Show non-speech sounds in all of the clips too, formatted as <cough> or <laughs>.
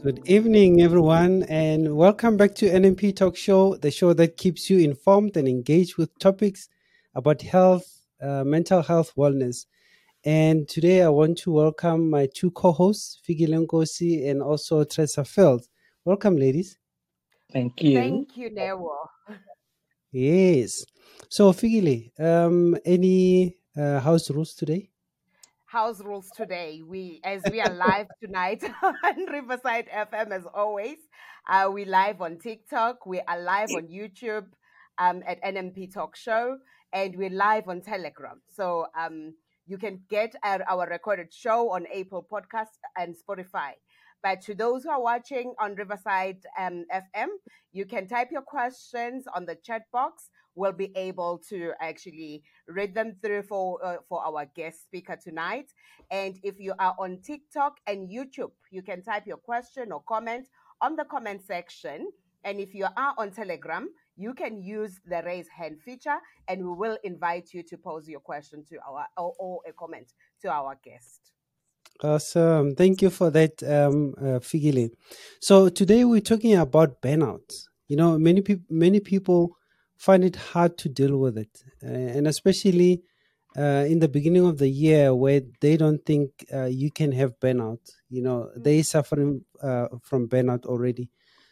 Good evening, everyone, and welcome back to NMP Talk Show, the show that keeps you informed and engaged with topics about health, uh, mental health, wellness. And today I want to welcome my two co hosts, Figi Lenkosi and also Tressa Feld. Welcome, ladies. Thank you. Thank you, Neo. Yes. So, Figile, um, any uh, house rules today? House rules today. We, as we are live tonight <laughs> on Riverside FM, as always, uh, we live on TikTok. We are live on YouTube um, at NMP Talk Show, and we're live on Telegram. So um, you can get our, our recorded show on Apple Podcast and Spotify. But to those who are watching on Riverside um, FM, you can type your questions on the chat box. We'll be able to actually read them through for uh, for our guest speaker tonight. And if you are on TikTok and YouTube, you can type your question or comment on the comment section. And if you are on Telegram, you can use the raise hand feature, and we will invite you to pose your question to our or, or a comment to our guest. Awesome. Thank you for that, um, uh, Figile. So today we're talking about burnout. You know, many people, many people find it hard to deal with it, uh, and especially uh, in the beginning of the year where they don't think uh, you can have burnout. You know, they suffering uh, from burnout already.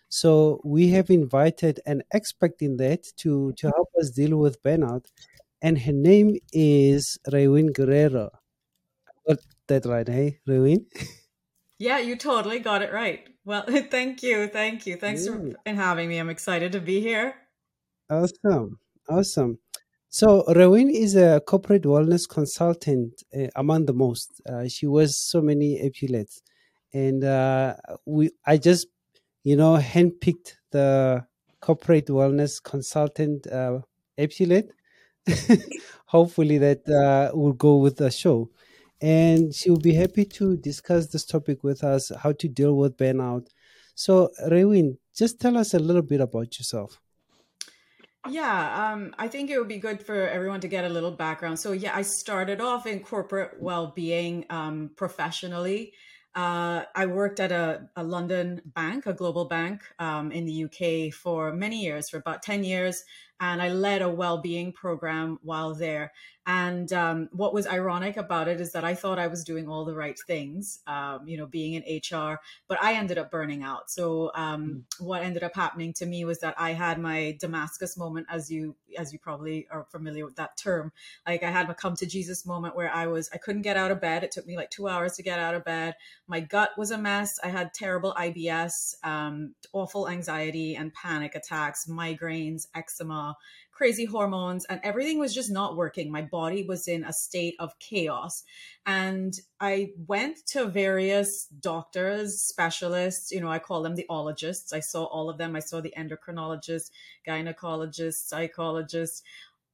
So we have invited an expert in that to to help us deal with burnout, and her name is Raewyn Guerrero. Got that right, hey, Raewyn? Yeah, you totally got it right. Well, <laughs> thank you. Thank you. Thanks Yeah. for having me. I'm excited to be here. Awesome, awesome. So Raewyn is a corporate wellness consultant uh, among the most. Uh, she wears so many epaulets, and uh, we I just you know handpicked the corporate wellness consultant uh, epaulet. <laughs> Hopefully that uh, will go with the show, and she will be happy to discuss this topic with us: how to deal with burnout. So Raewyn, just tell us a little bit about yourself. Yeah, um, I think it would be good for everyone to get a little background. So, yeah, I started off in corporate well being um, professionally. Uh, I worked at a, a London bank, a global bank um, in the UK for many years, for about 10 years. And I led a well being program while there. And um, what was ironic about it is that I thought I was doing all the right things, um, you know, being in HR, but I ended up burning out. So um, what ended up happening to me was that I had my Damascus moment, as you as you probably are familiar with that term. Like I had my come to Jesus moment where I was I couldn't get out of bed. It took me like two hours to get out of bed. My gut was a mess. I had terrible IBS, um, awful anxiety and panic attacks, migraines, eczema crazy hormones and everything was just not working. My body was in a state of chaos. And i went to various doctors specialists you know i call them the ologists. I saw all of them. I saw the endocrinologist gynecologist psychologist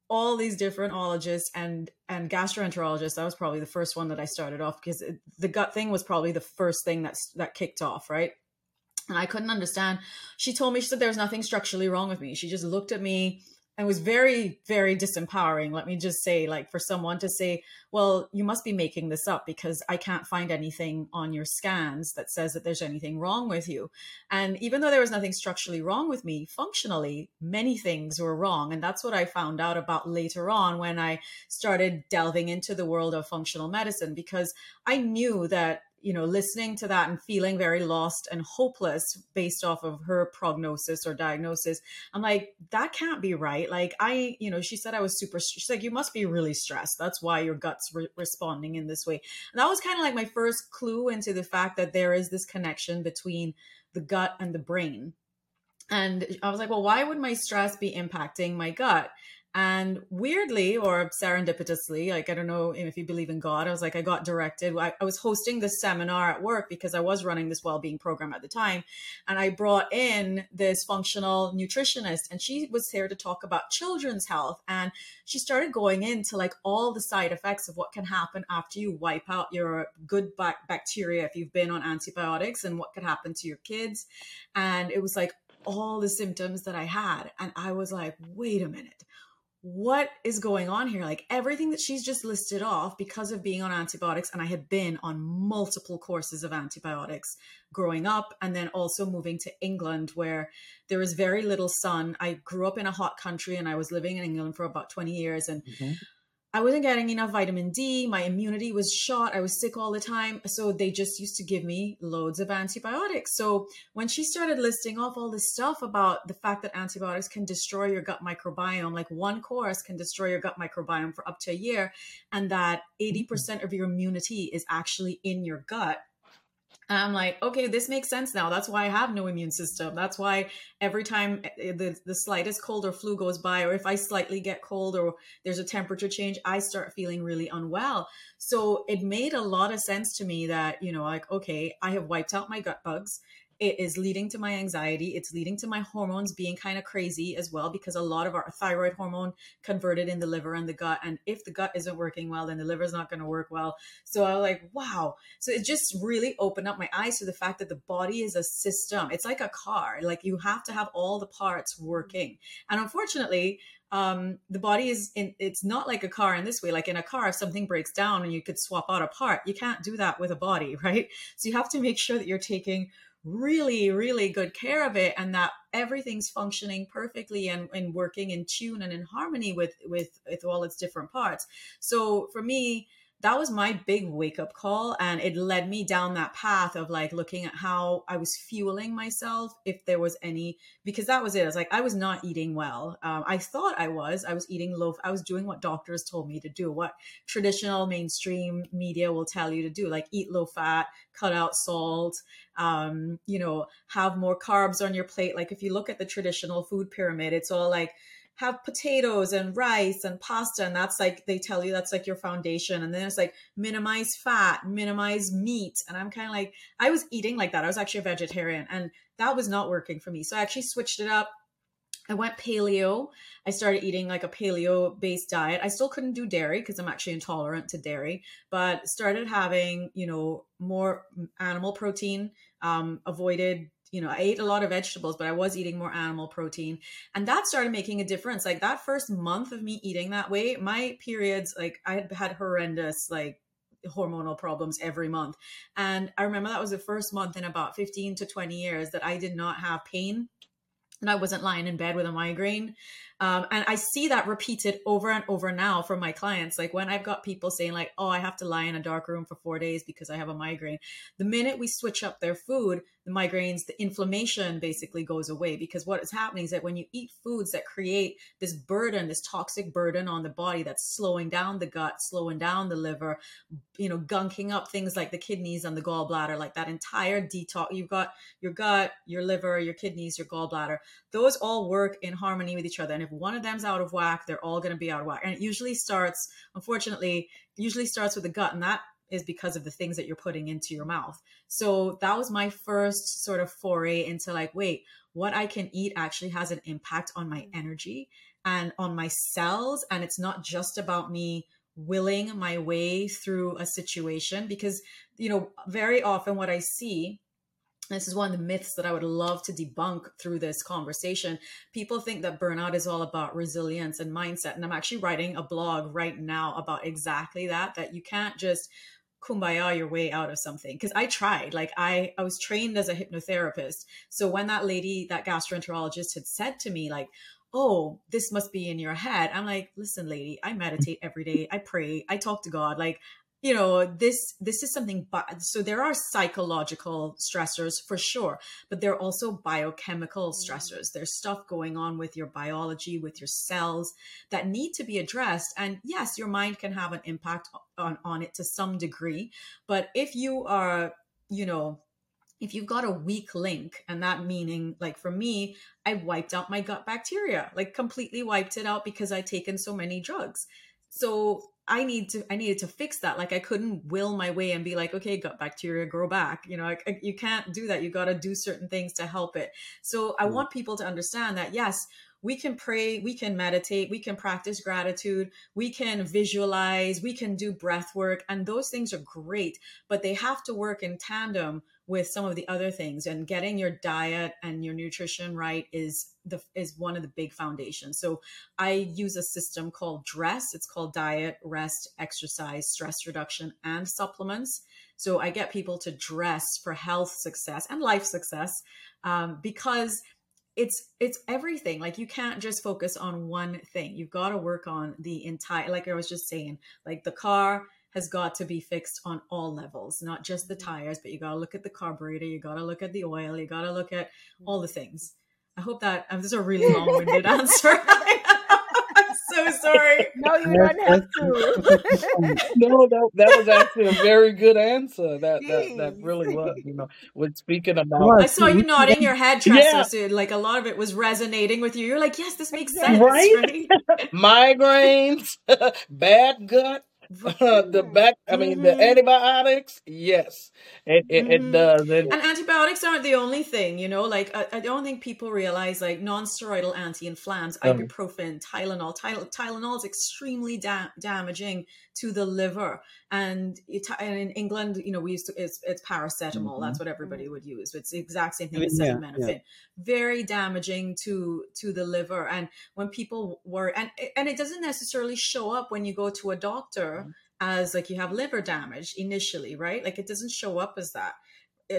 all these different ologists and and gastroenterologists. That was probably the first one that i started off because it, the gut thing was probably the first thing that's that kicked off right and i couldn't understand. She told me she said there's nothing structurally wrong with me. She just looked at me and was very very disempowering let me just say like for someone to say well you must be making this up because i can't find anything on your scans that says that there's anything wrong with you. And even though there was nothing structurally wrong with me functionally many things were wrong. And that's what i found out about later on when i started delving into the world of functional medicine because i knew that you know, listening to that and feeling very lost and hopeless based off of her prognosis or diagnosis, I'm like, that can't be right. Like, I, you know, she said I was super, she's like, you must be really stressed. That's why your gut's re- responding in this way. And that was kind of like my first clue into the fact that there is this connection between the gut and the brain. And I was like, well, why would my stress be impacting my gut? And weirdly or serendipitously, like I don't know if you believe in God, I was like, I got directed. I, I was hosting this seminar at work because I was running this well being program at the time. And I brought in this functional nutritionist, and she was here to talk about children's health. And she started going into like all the side effects of what can happen after you wipe out your good bac- bacteria if you've been on antibiotics and what could happen to your kids. And it was like all the symptoms that I had. And I was like, wait a minute what is going on here? Like everything that she's just listed off because of being on antibiotics, and I had been on multiple courses of antibiotics growing up, and then also moving to England where there is very little sun. I grew up in a hot country and I was living in England for about 20 years, and mm-hmm. I wasn't getting enough vitamin D. My immunity was shot. I was sick all the time. So they just used to give me loads of antibiotics. So when she started listing off all this stuff about the fact that antibiotics can destroy your gut microbiome, like one course can destroy your gut microbiome for up to a year, and that 80% mm-hmm. of your immunity is actually in your gut and I'm like, okay, this makes sense now. That's why I have no immune system. That's why every time eh, eh, the, the slightest cold or flu goes by, or if I slightly get cold or there's a temperature change, I start feeling really unwell. So it made a lot of sense to me that, you know, like, okay, I have wiped out my gut bugs it is leading to my anxiety. It's leading to my hormones being kind of crazy as well, because a lot of our thyroid hormone converted in the liver and the gut. And if the gut isn't working well, then the liver is not going to work well. So I was like, wow. So it just really opened up my eyes to the fact that the body is a system. It's like a car. Like you have to have all the parts working. And unfortunately, um, the body is in, it's not like a car in this way. Like in a car, if something breaks down and you could swap out a part, you can't do that with a body, <laughs> right? So you have to make sure that you're taking really, really good care of it and that everything's functioning perfectly and, and working in tune and in harmony with, with, with all its different parts. So for me, that was my big wake up call. And it led me down that path of like looking at how I was fueling myself, if there was any, because that was it. I was like, I was not eating well. Um, I thought I was. I was eating low, I was doing what doctors told me to do, what traditional mainstream media will tell you to do, like eat low fat, cut out salt, um, you know, have more carbs on your plate. Like if you look at the traditional food pyramid, it's all like, have potatoes and rice and pasta and that's like they tell you that's like your foundation. And then it's like minimize fat minimize meat. And i'm kind of like i was eating like that. I was actually a vegetarian and that was not working for me. So i actually switched it up. I went paleo. I started eating like a paleo based diet. I still couldn't do dairy because I'm actually intolerant to dairy, but started having, you know, more animal protein, um, avoided you know, I ate a lot of vegetables, but I was eating more animal protein. And that started making a difference. Like that first month of me eating that way, my periods, like I had had horrendous, like, hormonal problems every month. And I remember that was the first month in about 15 to 20 years that I did not have pain and I wasn't lying in bed with a migraine. Um, and I see that repeated over and over now from my clients. Like when I've got people saying, like, oh, I have to lie in a dark room for four days because I have a migraine. The minute we switch up their food, the migraines, the inflammation basically goes away because what is happening is that when you eat foods that create this burden, this toxic burden on the body that's slowing down the gut, slowing down the liver, you know, gunking up things like the kidneys and the gallbladder, like that entire detox. You've got your gut, your liver, your kidneys, your gallbladder. Those all work in harmony with each other. And if one of them's out of whack, they're all going to be out of whack. And it usually starts, unfortunately, usually starts with the gut, and that is because of the things that you're putting into your mouth. So that was my first sort of foray into like, wait, what I can eat actually has an impact on my mm. energy and on my cells. And it's not just about me willing my way through a situation because, you know, very often what I see this is one of the myths that I would love to debunk through this conversation. People think that burnout is all about resilience and mindset. And I'm actually writing a blog right now about exactly that, that you can't just kumbaya your way out of something. Cause I tried, like I, I was trained as a hypnotherapist. So when that lady, that gastroenterologist had said to me, like, oh, this must be in your head. I'm like, listen, lady, I meditate every day. I pray. I talk to God. Like, you know this this is something but so there are psychological stressors for sure but there are also biochemical mm. stressors there's stuff going on with your biology with your cells that need to be addressed and yes your mind can have an impact on on it to some degree but if you are you know if you've got a weak link and that meaning like for me i wiped out my gut bacteria like completely wiped it out because i'd taken so many drugs so I need to I needed to fix that. Like I couldn't will my way and be like, okay, gut bacteria grow back. You know, I, I, you can't do that. You got to do certain things to help it. So I mm. want people to understand that yes, we can pray, we can meditate, we can practice gratitude, we can visualize, we can do breath work, and those things are great, but they have to work in tandem with some of the other things and getting your diet and your nutrition right is the is one of the big foundations. So i use a system called dress it's called diet rest exercise stress reduction and supplements. So i get people to dress for health success and life success um, because it's it's everything like you can't just focus on one thing you've got to work on the entire like i was just saying like the car has got to be fixed on all levels, not just the tires, but you got to look at the carburetor, you got to look at the oil, you got to look at all the things. I hope that um, this is a really <laughs> long winded <laughs> answer. <laughs> I'm so sorry. No, you don't have to. <laughs> no, that, that was actually a very good answer. That that, that really was. You know, when speaking about, I saw you nodding your head, Tressa. Yeah. So like a lot of it was resonating with you. You're like, yes, this makes sense, right? right? <laughs> Migraines, <laughs> bad gut, <laughs> the back, I mean, mm-hmm. the antibiotics, yes, it, it, mm-hmm. it does. It, and antibiotics aren't the only thing, you know, like I, I don't think people realize like non-steroidal anti-inflammatories, um, ibuprofen, Tylenol, Tylenol, Tylenol is extremely da- damaging to the liver. And, it, and in England, you know, we used to, it's, it's paracetamol. Mm-hmm. That's what everybody would use. It's the exact same thing as yeah, yeah. Very damaging to, to the liver. And when people were, and, and it doesn't necessarily show up when you go to a doctor mm-hmm. as like you have liver damage initially, right? Like it doesn't show up as that.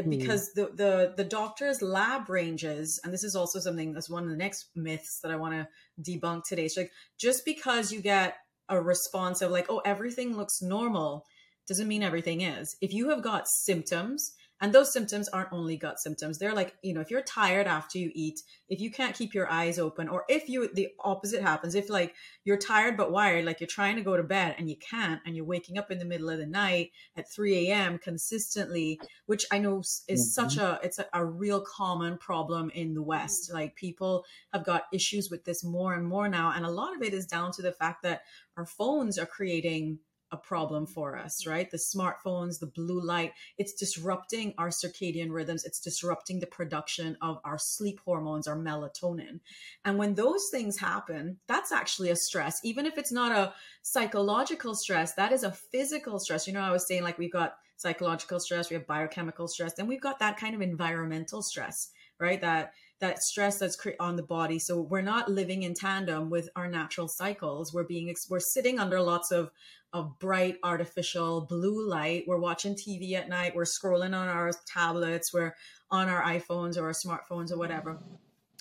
Mm. because the, the the doctor's lab ranges and this is also something that's one of the next myths that i want to debunk today so like just because you get a response of like, oh, everything looks normal doesn't mean everything is. If you have got symptoms, and those symptoms aren't only gut symptoms, they're like, you know, if you're tired after you eat, if you can't keep your eyes open, or if you, the opposite happens, if like you're tired but wired, like you're trying to go to bed and you can't, and you're waking up in the middle of the night at 3 a.m. consistently, which I know is mm-hmm. such a, it's a, a real common problem in the West. Like people have got issues with this more and more now. And a lot of it is down to the fact that our phones are creating a problem for us, right? The smartphones, the blue light, it's disrupting our circadian rhythms. It's disrupting the production of our sleep hormones, our melatonin. And when those things happen, that's actually a stress. Even if it's not a psychological stress, that is a physical stress. You know, I was saying like we've got psychological stress, we have biochemical stress, and we've got that kind of environmental stress, right? That that stress that's cre- on the body. So we're not living in tandem with our natural cycles. We're being we're sitting under lots of of bright artificial blue light. We're watching TV at night. We're scrolling on our tablets. We're on our iPhones or our smartphones or whatever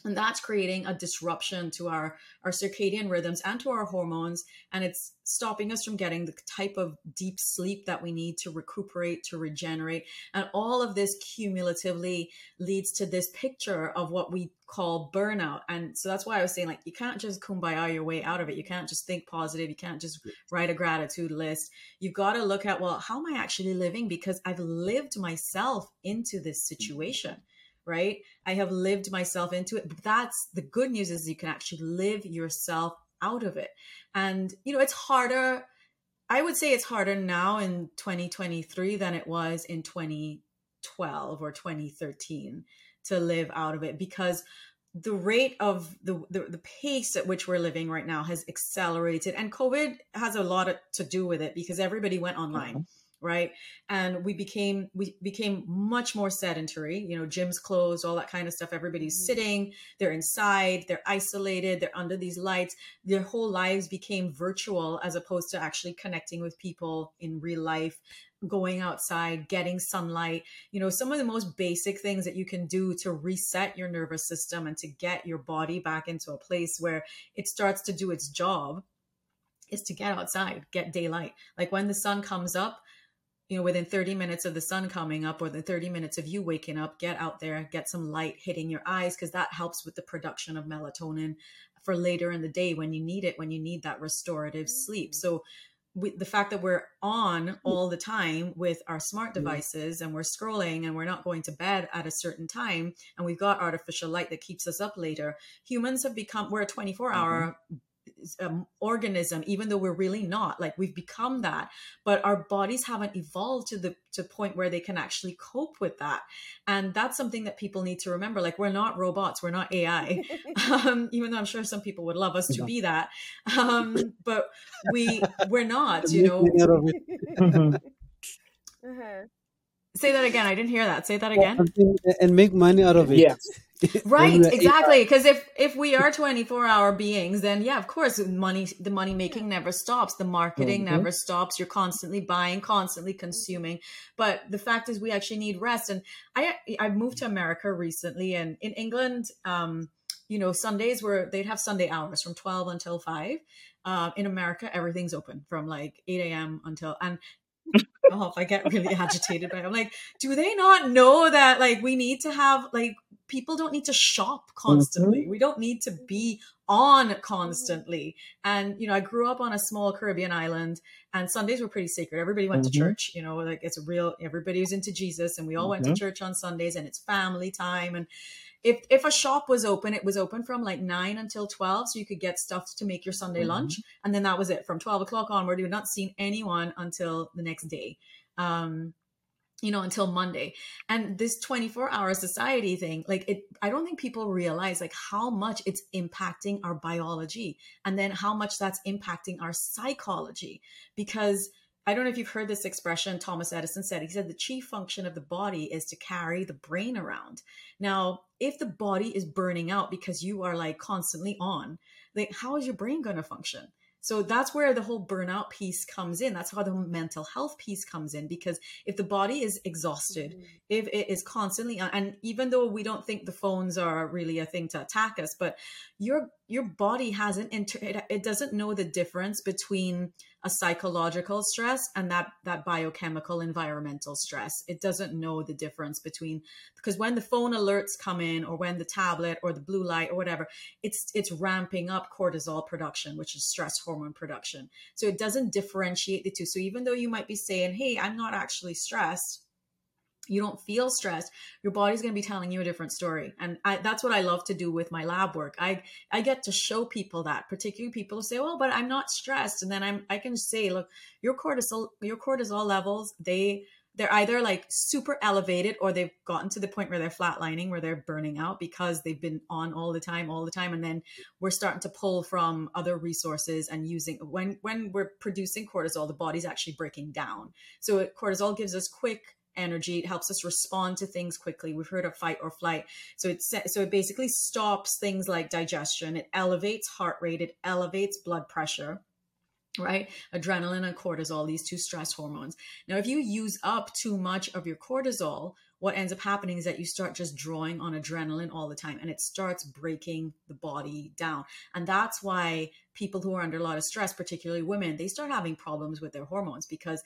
and that's creating a disruption to our our circadian rhythms and to our hormones. And it's stopping us from getting the type of deep sleep that we need to recuperate to regenerate. And all of this cumulatively leads to this picture of what we call burnout. And so that's why i was saying like you can't just kumbaya your way out of it. You can't just think positive. You can't just write a gratitude list. You've got to look at well how am i actually living? Because i've lived myself into this mm-hmm. situation right? I have lived myself into it. But that's the good news is you can actually live yourself out of it. And, you know, it's harder. I would say it's harder now in 2023 than it was in 2012 or 2013 to live out of it because the rate of the, the, the pace at which we're living right now has accelerated and covid has a lot to do with it because everybody went online mm-hmm right and we became we became much more sedentary you know gyms closed all that kind of stuff everybody's mm-hmm. sitting they're inside they're isolated they're under these lights their whole lives became virtual as opposed to actually connecting with people in real life going outside getting sunlight you know some of the most basic things that you can do to reset your nervous system and to get your body back into a place where it starts to do its job is to get outside, get daylight. Like when the sun comes up, you know, within 30 minutes of the sun coming up or the 30 minutes of you waking up, get out there, get some light hitting your eyes because that helps with the production of melatonin for later in the day when you need it, when you need that restorative sleep. Mm. So, with the fact that we're on all the time with our smart mm. devices and we're scrolling and we're not going to bed at a certain time and we've got artificial light that keeps us up later humans have become we're a 24 hour mm-hmm um, organism even though we're really not like we've become that but our bodies haven't evolved to the to point where they can actually cope with that. And that's something that people need to remember like we're not robots we're not ai <laughs> um, even though i'm sure some people would love us to be that um, but we we're not you know? <laughs> Uh-huh. say that again i didn't hear that. Say that again. and make money out of it. Yes. Right When we are exactly because if if we are 24 hour beings then yeah of course money the money making never stops the marketing Mhm. never stops you're constantly buying constantly consuming but the fact is we actually need rest and i i moved to america recently and in england um you know sundays were they'd have sunday hours from 12 until 5 uh, in america everything's open from like 8 a.m until and <laughs> oh, if I get really agitated by it. I'm like, do they not know that like we need to have like people don't need to shop constantly. We don't need to be on constantly. And you know, I grew up on a small Caribbean island and Sundays were pretty sacred. Everybody went Mhm. to church, you know, like it's a real everybody was into Jesus and we all went to Mhm. church on Sundays and it's family time and if if a shop was open, it was open from like nine until twelve, so you could get stuff to make your Sunday Mhm. lunch, and then that was it. From twelve o'clock onward, you had not seen anyone until the next day, um, you know, until Monday. And this twenty four hour society thing, like it, I don't think people realize like how much it's impacting our biology, and then how much that's impacting our psychology, because. I don't know if you've heard this expression Thomas Edison said. He said the chief function of the body is to carry the brain around. Now, if the body is burning out because you are like constantly on, like how is your brain going to function? So that's where the whole burnout piece comes in. That's how the mental health piece comes in because if the body is exhausted, mm-hmm. if it is constantly and even though we don't think the phones are really a thing to attack us, but your your body hasn't inter- it, it doesn't know the difference between a psychological stress and that that biochemical environmental stress. It doesn't know the difference between because when the phone alerts come in or when the tablet or the blue light or whatever it's it's ramping up cortisol production which is stress hormone production. So it doesn't differentiate the two. So even though you might be saying hey i'm not actually stressed you don't feel stressed your body's going to be telling you a different story. And I, that's what i love to do with my lab work. I i get to show people that particularly people who say well but i'm not stressed. And then i'm i can say look your cortisol your cortisol levels they they're either like super elevated or they've gotten to the point where they're flatlining where they're burning out because they've been on all the time all the time. And then we're starting to pull from other resources and using when when we're producing cortisol the body's actually breaking down. So cortisol gives us quick energy. It helps us respond to things quickly. We've heard of fight or flight. So it so it basically stops things like digestion. It elevates heart rate. It elevates blood pressure right? Adrenaline and cortisol these two stress hormones. Now if you use up too much of your cortisol what ends up happening is that you start just drawing on adrenaline all the time and it starts breaking the body down. And that's why people who are under a lot of stress particularly women they start having problems with their hormones because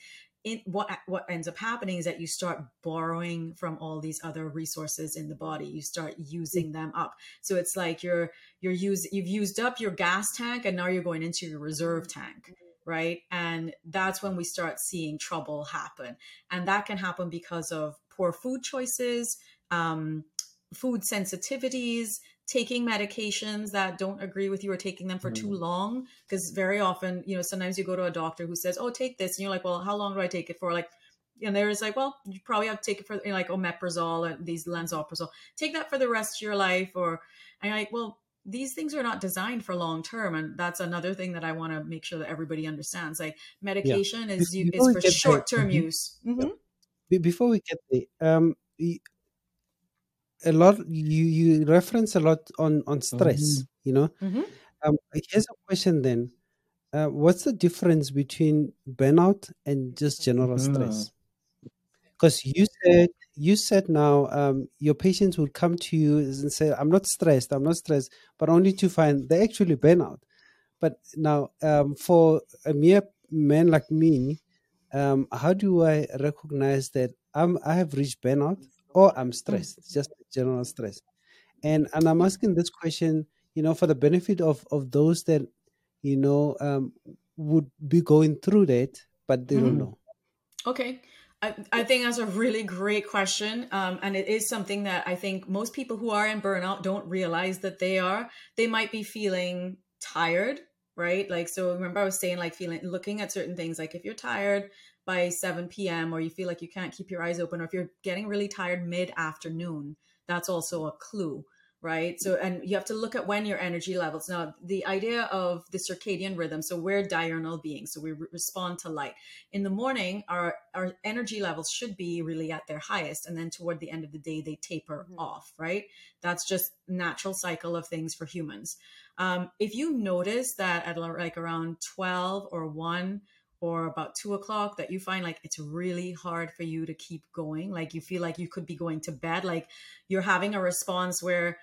what what ends up happening is that you start borrowing from all these other resources in the body. You start using them up. So it's like you're you're use you've used up your gas tank and now you're going into your reserve tank right? And that's when we start seeing trouble happen. And that can happen because of poor food choices um, food sensitivities taking medications that don't agree with you or taking them for too long because very often you know sometimes you go to a doctor who says oh take this and you're like well how long do i take it for? Like and they're just like well you probably have to take it for you know, like omeprazole and these lansoprazole take that for the rest of your life or and you're like well these things are not designed for long term and that's another thing that i want to make sure that everybody understands like medication is you, is for short term Mhm. use. Mhm. Be- before we get there, um, a lot you you reference a lot on on stress. You know, Mhm. um, here's a question then: uh, What's the difference between burnout and just general stress? Because you said you said now um, your patients would come to you and say, "I'm not stressed. I'm not stressed," but only to find they actually burnout. But now, um, for a mere man like me, um, how do I recognize that I'm I have reached burnout or I'm stressed, just general stress? And and I'm asking this question, you know, for the benefit of of those that you know um, would be going through that, but they don't Mhm. know. Okay. I, I think that's a really great question. Um, and it is something that I think most people who are in burnout don't realize that they are. They might be feeling tired, right? Like, so remember I was saying, like, feeling, looking at certain things, like if you're tired by 7 p.m., or you feel like you can't keep your eyes open, or if you're getting really tired mid afternoon, that's also a clue right? So, and you have to look at when your energy levels. Now, the idea of the circadian rhythm. So, we're diurnal beings, so we re- respond to light. In the morning, our our energy levels should be really at their highest, and then toward the end of the day, they taper mm-hmm. off. Right? That's just natural cycle of things for humans. Um, if you notice that at like around twelve or one or about two o'clock that you find like it's really hard for you to keep going like you feel like you could be going to bed like you're having a response where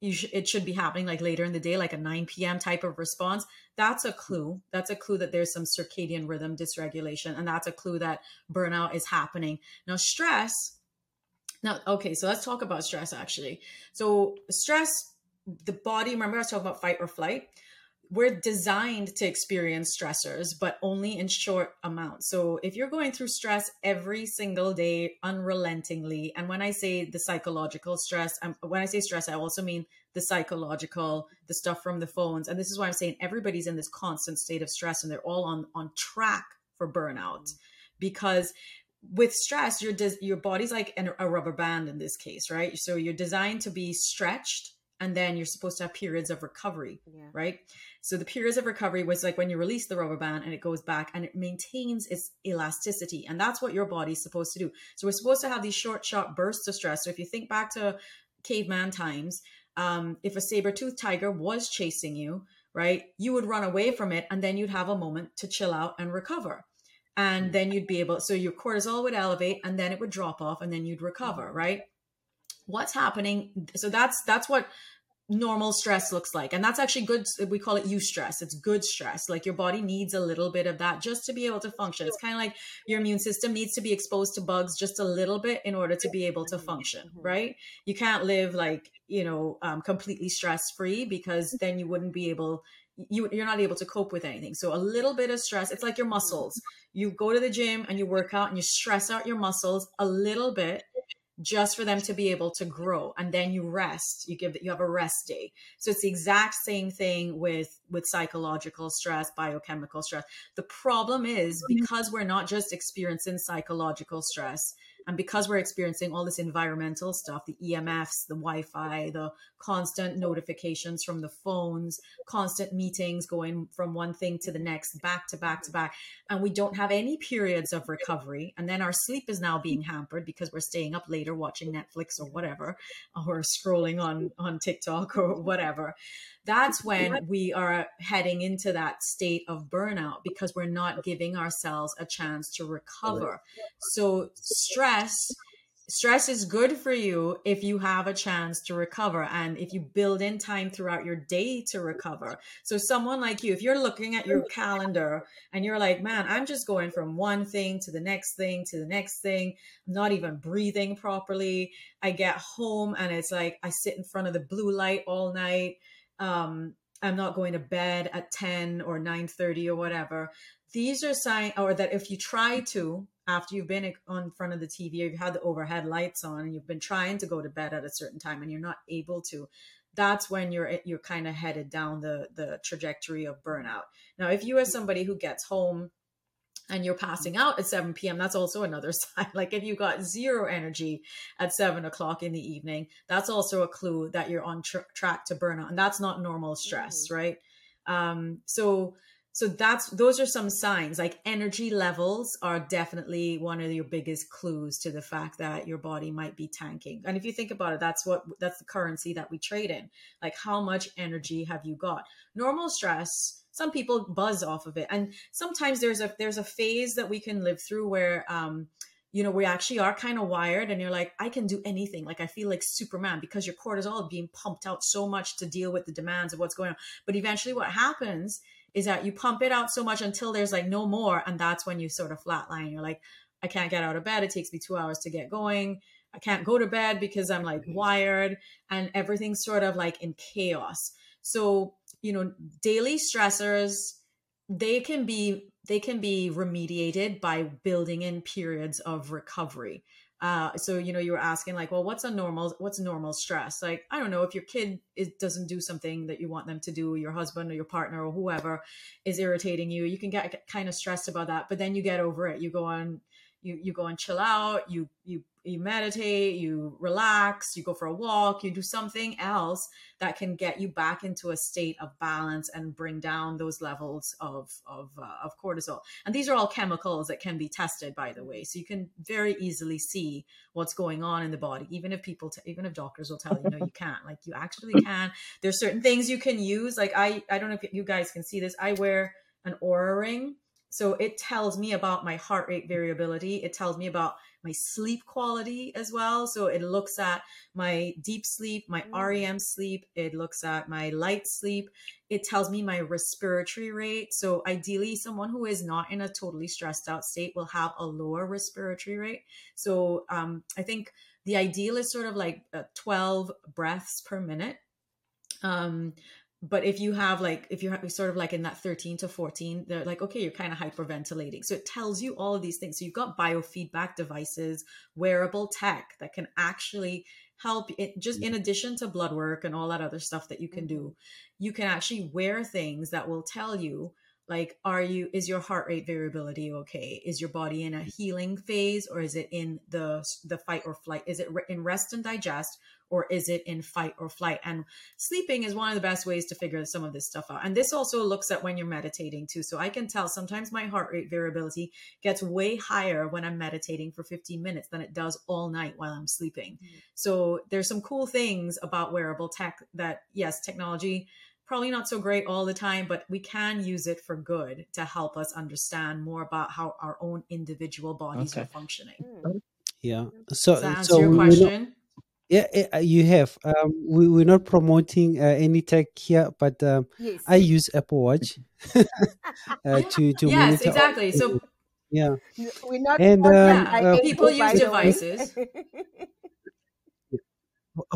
you sh- it should be happening like later in the day like a 9 p.m type of response that's a clue. That's a clue that there's some circadian rhythm dysregulation and that's a clue that burnout is happening. Now stress now okay so let's talk about stress actually. So stress the body remember i was talking about fight or flight we're designed to experience stressors, but only in short amounts. So if you're going through stress every single day, unrelentingly, and when I say the psychological stress, um, when I say stress, I also mean the psychological, the stuff from the phones. And this is why I'm saying everybody's in this constant state of stress and they're all on, on track for burnout mm-hmm. because with stress, your, your body's like an, a rubber band in this case, right? So you're designed to be stretched and then you're supposed to have periods of recovery, yeah. right? So the periods of recovery was like when you release the rubber band and it goes back and it maintains its elasticity. And that's what your body's supposed to do. So we're supposed to have these short, sharp bursts of stress. So if you think back to caveman times, um, if a saber-toothed tiger was chasing you, right, you would run away from it and then you'd have a moment to chill out and recover. And mm. then you'd be able, so your cortisol would elevate and then it would drop off and then you'd recover, mm-hmm. right? What's happening? So that's that's what normal stress looks like. And that's actually good. We call it eustress. It's good stress. Like your body needs a little bit of that just to be able to function. It's kind of like your immune system needs to be exposed to bugs just a little bit in order to be able to function, mm-hmm. right? You can't live like, you know, um, completely stress free because then you wouldn't be able you, you're not able to cope with anything. So a little bit of stress, it's like your muscles. You go to the gym and you work out and you stress out your muscles a little bit just for them to be able to grow and then you rest you give you have a rest day so it's the exact same thing with with psychological stress biochemical stress the problem is mm-hmm. because we're not just experiencing psychological stress and because we're experiencing all this environmental stuff, the EMFs, the Wi Fi, the constant notifications from the phones, constant meetings going from one thing to the next, back to back to back, and we don't have any periods of recovery. And then our sleep is now being hampered because we're staying up later watching Netflix or whatever, or scrolling on, on TikTok or whatever that's when we are heading into that state of burnout because we're not giving ourselves a chance to recover. So stress stress is good for you if you have a chance to recover and if you build in time throughout your day to recover. So someone like you, if you're looking at your calendar and you're like, man, I'm just going from one thing to the next thing to the next thing, I'm not even breathing properly. I get home and it's like I sit in front of the blue light all night um, I'm not going to bed at 10 or 9:30 or whatever. These are signs, or that if you try to, after you've been on front of the TV, or you've had the overhead lights on, and you've been trying to go to bed at a certain time, and you're not able to, that's when you're you're kind of headed down the the trajectory of burnout. Now, if you are somebody who gets home and you're passing out at 7 p.m., that's also another <laughs> sign. Like if you got zero energy at seven o'clock in the evening, that's also a clue that you're on tr- track to burnout. And that's not normal stress, mm-hmm. right? Um, so, so that's those are some signs like energy levels are definitely one of your biggest clues to the fact that your body might be tanking and if you think about it that's what that's the currency that we trade in like how much energy have you got normal stress some people buzz off of it. And sometimes there's a there's a phase that we can live through where um you know we actually are kind of wired and you're like i can do anything. Like i feel like superman because your cortisol is being pumped out so much to deal with the demands of what's going on. But eventually what happens is that you pump it out so much until there's like no more and that's when you sort of flatline. You're like i can't get out of bed. It takes me two hours to get going. I can't go to bed because i'm like wired and everything's sort of like in chaos. So you know daily stressors they can be they can be remediated by building in periods of recovery Uh, so you know, you were asking like, well, what's a normal, what's normal stress? Like, I don't know if your kid is, doesn't do something that you want them to do, your husband or your partner or whoever is irritating you. You can get, get kind of stressed about that, but then you get over it. You go on you you go and chill out you you you meditate you relax you go for a walk you do something else that can get you back into a state of balance and bring down those levels of of, uh, of cortisol. And these are all chemicals that can be tested by the way. So you can very easily see what's going on in the body even if people t- even if doctors will tell you no you can't. Like you actually <laughs> can. There's certain things you can use. Like i i don't know if you guys can see this. I wear an Oura ring so it tells me about my heart rate variability. It tells me about my sleep quality as well. So it looks at my deep sleep, my mm. REM sleep. It looks at my light sleep. It tells me my respiratory rate. So ideally, someone who is not in a totally stressed out state will have a lower respiratory rate. So um, I think the ideal is sort of like uh, 12 breaths per minute. Um, but if you have like if you're sort of like in that 13 to 14 they're like okay you're kind of hyperventilating. So it tells you all of these things. So you've got biofeedback devices wearable tech that can actually help it just in addition to blood work and all that other stuff that you can do mm-hmm. you can actually wear things that will tell you like are you is your heart rate variability okay is your body in a healing phase or is it in the the fight or flight is it in rest and digest or is it in fight or flight? And sleeping is one of the best ways to figure some of this stuff out. And this also looks at when you're meditating too. So I can tell sometimes my heart rate variability gets way higher when I'm meditating for 15 minutes than it does all night while I'm sleeping. Mm-hmm. So there's some cool things about wearable tech that, yes, technology probably not so great all the time, but we can use it for good to help us understand more about how our own individual bodies okay. are functioning. Mm. Yeah. So, Does that answer so your question? Yeah, uh, you have. Um, we, we're not promoting uh, any tech here, but um, yes. I use Apple Watch <laughs> uh, to to <laughs> yes, exactly. So yeah, we're not. And um, yeah, uh, people use devices. <laughs>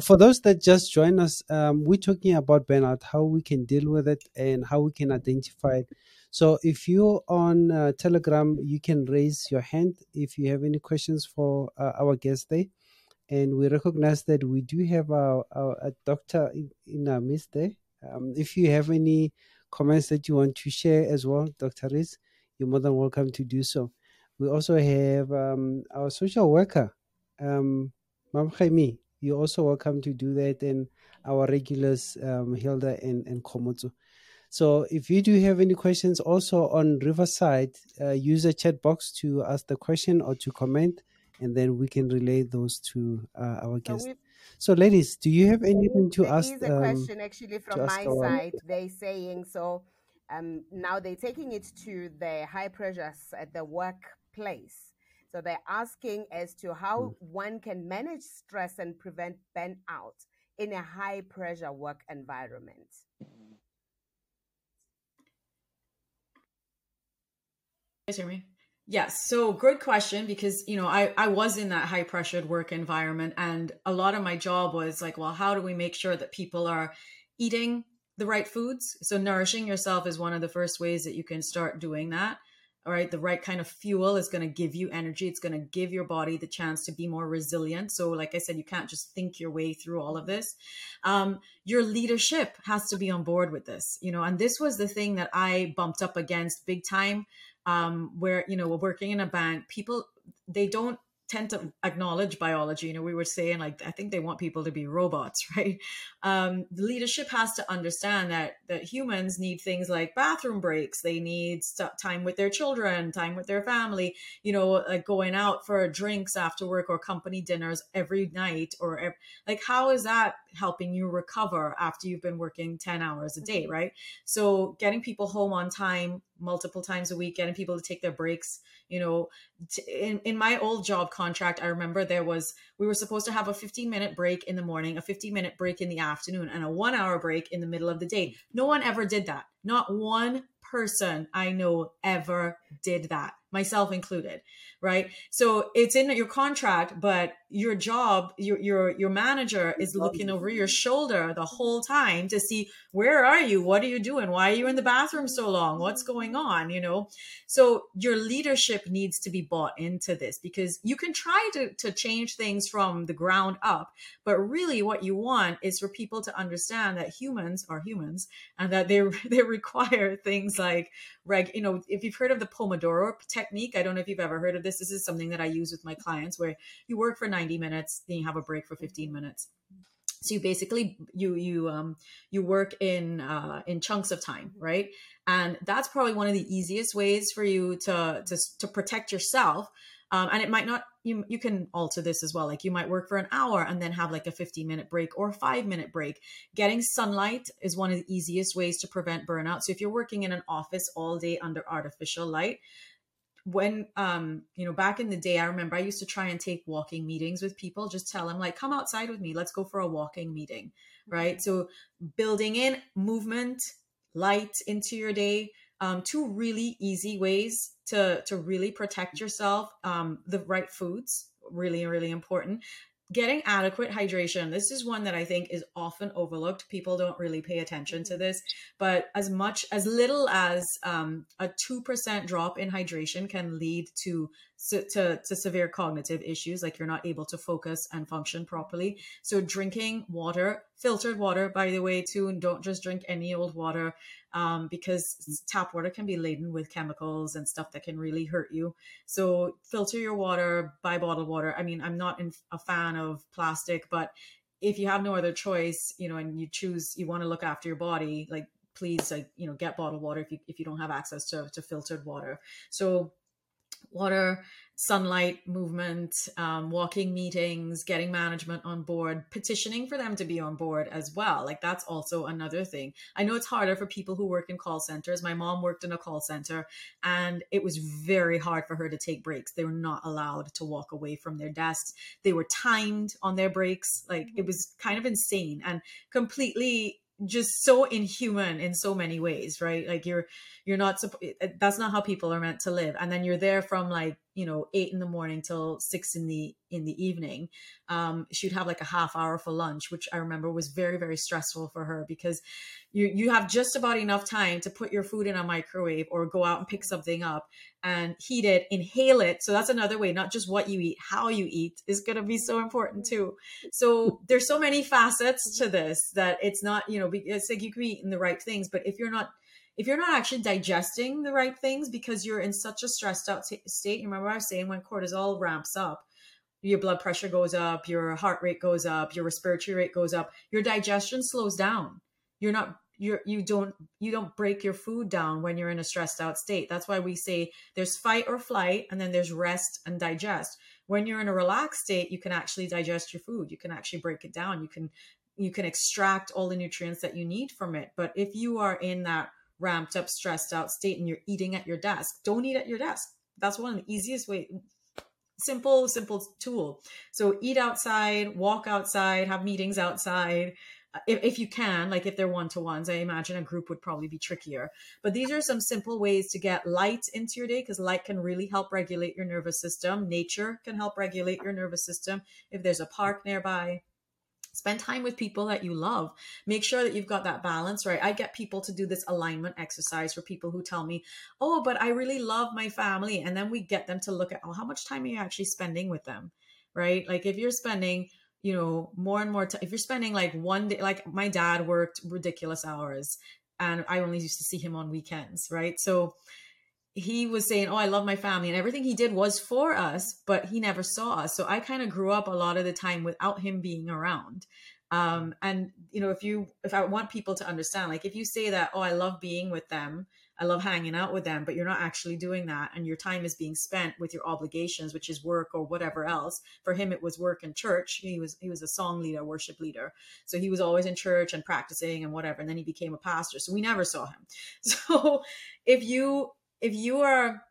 For those that just join us, um, we're talking about burnout, how we can deal with it, and how we can identify it. So, if you're on uh, Telegram, you can raise your hand if you have any questions for uh, our guest there and we recognize that we do have our, a, a doctor in, in, our midst there. Um, if you have any comments that you want to share as well, Dr. Riz, you're more than welcome to do so. We also have um, our social worker, um, Mam Jaime. You're also welcome to do that, and our regulars, um, Hilda and, and Komoto. So if you do have any questions also on Riverside, uh, use the chat box to ask the question or to comment and then we can relay those to uh, our guests. So, so, ladies, do you have anything to there ask? There is a um, question actually from my side. They're saying so. Um, now they're taking it to the high pressures at the workplace. So they're asking as to how mm. one can manage stress and prevent burnout in a high pressure work environment. Guys, hear me? Yes. So good question because, you know, I, I was in that high pressured work environment and a lot of my job was like, well, how do we make sure that people are eating the right foods? So nourishing yourself is one of the first ways that you can start doing that. All right. The right kind of fuel is going to give you energy. It's going to give your body the chance to be more resilient. So, like I said, you can't just think your way through all of this. Um, your leadership has to be on board with this, you know, and this was the thing that I bumped up against big time um, where you know working in a bank people they don't tend to acknowledge biology. You know, we were saying like I think they want people to be robots, <laughs> right? Um, the leadership has to understand that that humans need things like bathroom breaks. They need st- time with their children, time with their family. You know, like going out for drinks after work or company dinners every night, or every, like how is that helping you recover after you've been working ten hours a day, mm-hmm. right? So getting people home on time multiple times a week, getting people to take their breaks you know. In, in my old job contract i remember there was we were supposed to have a 15 minute break in the morning a 15 minute break in the afternoon and a one hour break in the middle of the day. No one ever did that. Not one person i know ever did that myself included right? So it's in your contract but your job your your your manager is looking over your shoulder the whole time to see where are you? What are you doing? Why are you in the bathroom so long? What's going on? You know? So your leadership needs to be bought into this because you can try to to change things from the ground up but really what you want is for people to understand that humans are humans and that they <laughs> they require things like reg you know if you've heard of the pomodoro technique i don't know if you've ever heard of this. This is something that i use with my clients where you work for 90 minutes then you have a break for 15 minutes. So you basically you you um you work in uh in chunks of time right? And that's probably one of the easiest ways for you to to to protect yourself. Um, and it might not you you can alter this as well. Like you might work for an hour and then have like a 15 minute break or a 5 minute break. Getting sunlight is one of the easiest ways to prevent burnout. So if you're working in an office all day under artificial light when um you know back in the day i remember i used to try and take walking meetings with people just tell them like come outside with me let's go for a walking meeting right? So building in movement light into your day um, two really easy ways to to really protect yourself um, the right foods really really important getting adequate hydration this is one that i think is often overlooked. People don't really pay attention to this but as much as little as um, a 2% drop in hydration can lead to, to to severe cognitive issues like you're not able to focus and function properly so drinking water filtered water by the way too and don't just drink any old water um, because tap water can be laden with chemicals and stuff that can really hurt you. So filter your water, buy bottled water. I mean, I'm not in, a fan of plastic, but if you have no other choice, you know, and you choose, you want to look after your body, like please, like you know, get bottled water if you if you don't have access to to filtered water. So water sunlight movement, um, walking meetings, getting management on board, petitioning for them to be on board as well. Like that's also another thing. I know it's harder for people who work in call centers. My mom worked in a call center and it was very hard for her to take breaks. They were not allowed to walk away from their desks. They were timed on their breaks. Like it was kind of insane and completely just so inhuman in so many ways right? Like you're you're not that's not how people are meant to live. And then you're there from like you know eight in the morning till six in the in the evening. Um she'd have like a half hour for lunch which i remember was very very stressful for her because you you have just about enough time to put your food in a microwave or go out and pick something up and heat it inhale it. So that's another way not just what you eat how you eat is going to be so important too. So there's so many facets to this that it's not you know it's like you can be eating the right things but if you're not if you're not actually digesting the right things because you're in such a stressed out t- state, you remember I was saying when cortisol ramps up, your blood pressure goes up, your heart rate goes up, your respiratory rate goes up, your digestion slows down. You're not you're you don't you don't break your food down when you're in a stressed out state. That's why we say there's fight or flight and then there's rest and digest. When you're in a relaxed state, you can actually digest your food. You can actually break it down. You can you can extract all the nutrients that you need from it. But if you are in that ramped up, stressed out state and you're eating at your desk. Don't eat at your desk. That's one of the easiest way. Simple, simple tool. So eat outside, walk outside, have meetings outside. Uh, if, if you can, like if they're one to ones, I imagine a group would probably be trickier. But these are some simple ways to get light into your day because light can really help regulate your nervous system. Nature can help regulate your nervous system. If there's a park nearby, Spend time with people that you love. Make sure that you've got that balance, right? I get people to do this alignment exercise for people who tell me, oh, but I really love my family. And then we get them to look at, oh, how much time are you actually spending with them, right? Like if you're spending, you know, more and more time, if you're spending like one day, like my dad worked ridiculous hours and I only used to see him on weekends, right? So, he was saying, "Oh, I love my family," and everything he did was for us, but he never saw us. So I kind of grew up a lot of the time without him being around. Um, and you know, if you if I want people to understand, like if you say that, "Oh, I love being with them," I love hanging out with them, but you're not actually doing that, and your time is being spent with your obligations, which is work or whatever else. For him, it was work and church. He was he was a song leader, worship leader, so he was always in church and practicing and whatever. And then he became a pastor, so we never saw him. <laughs> So if you if you are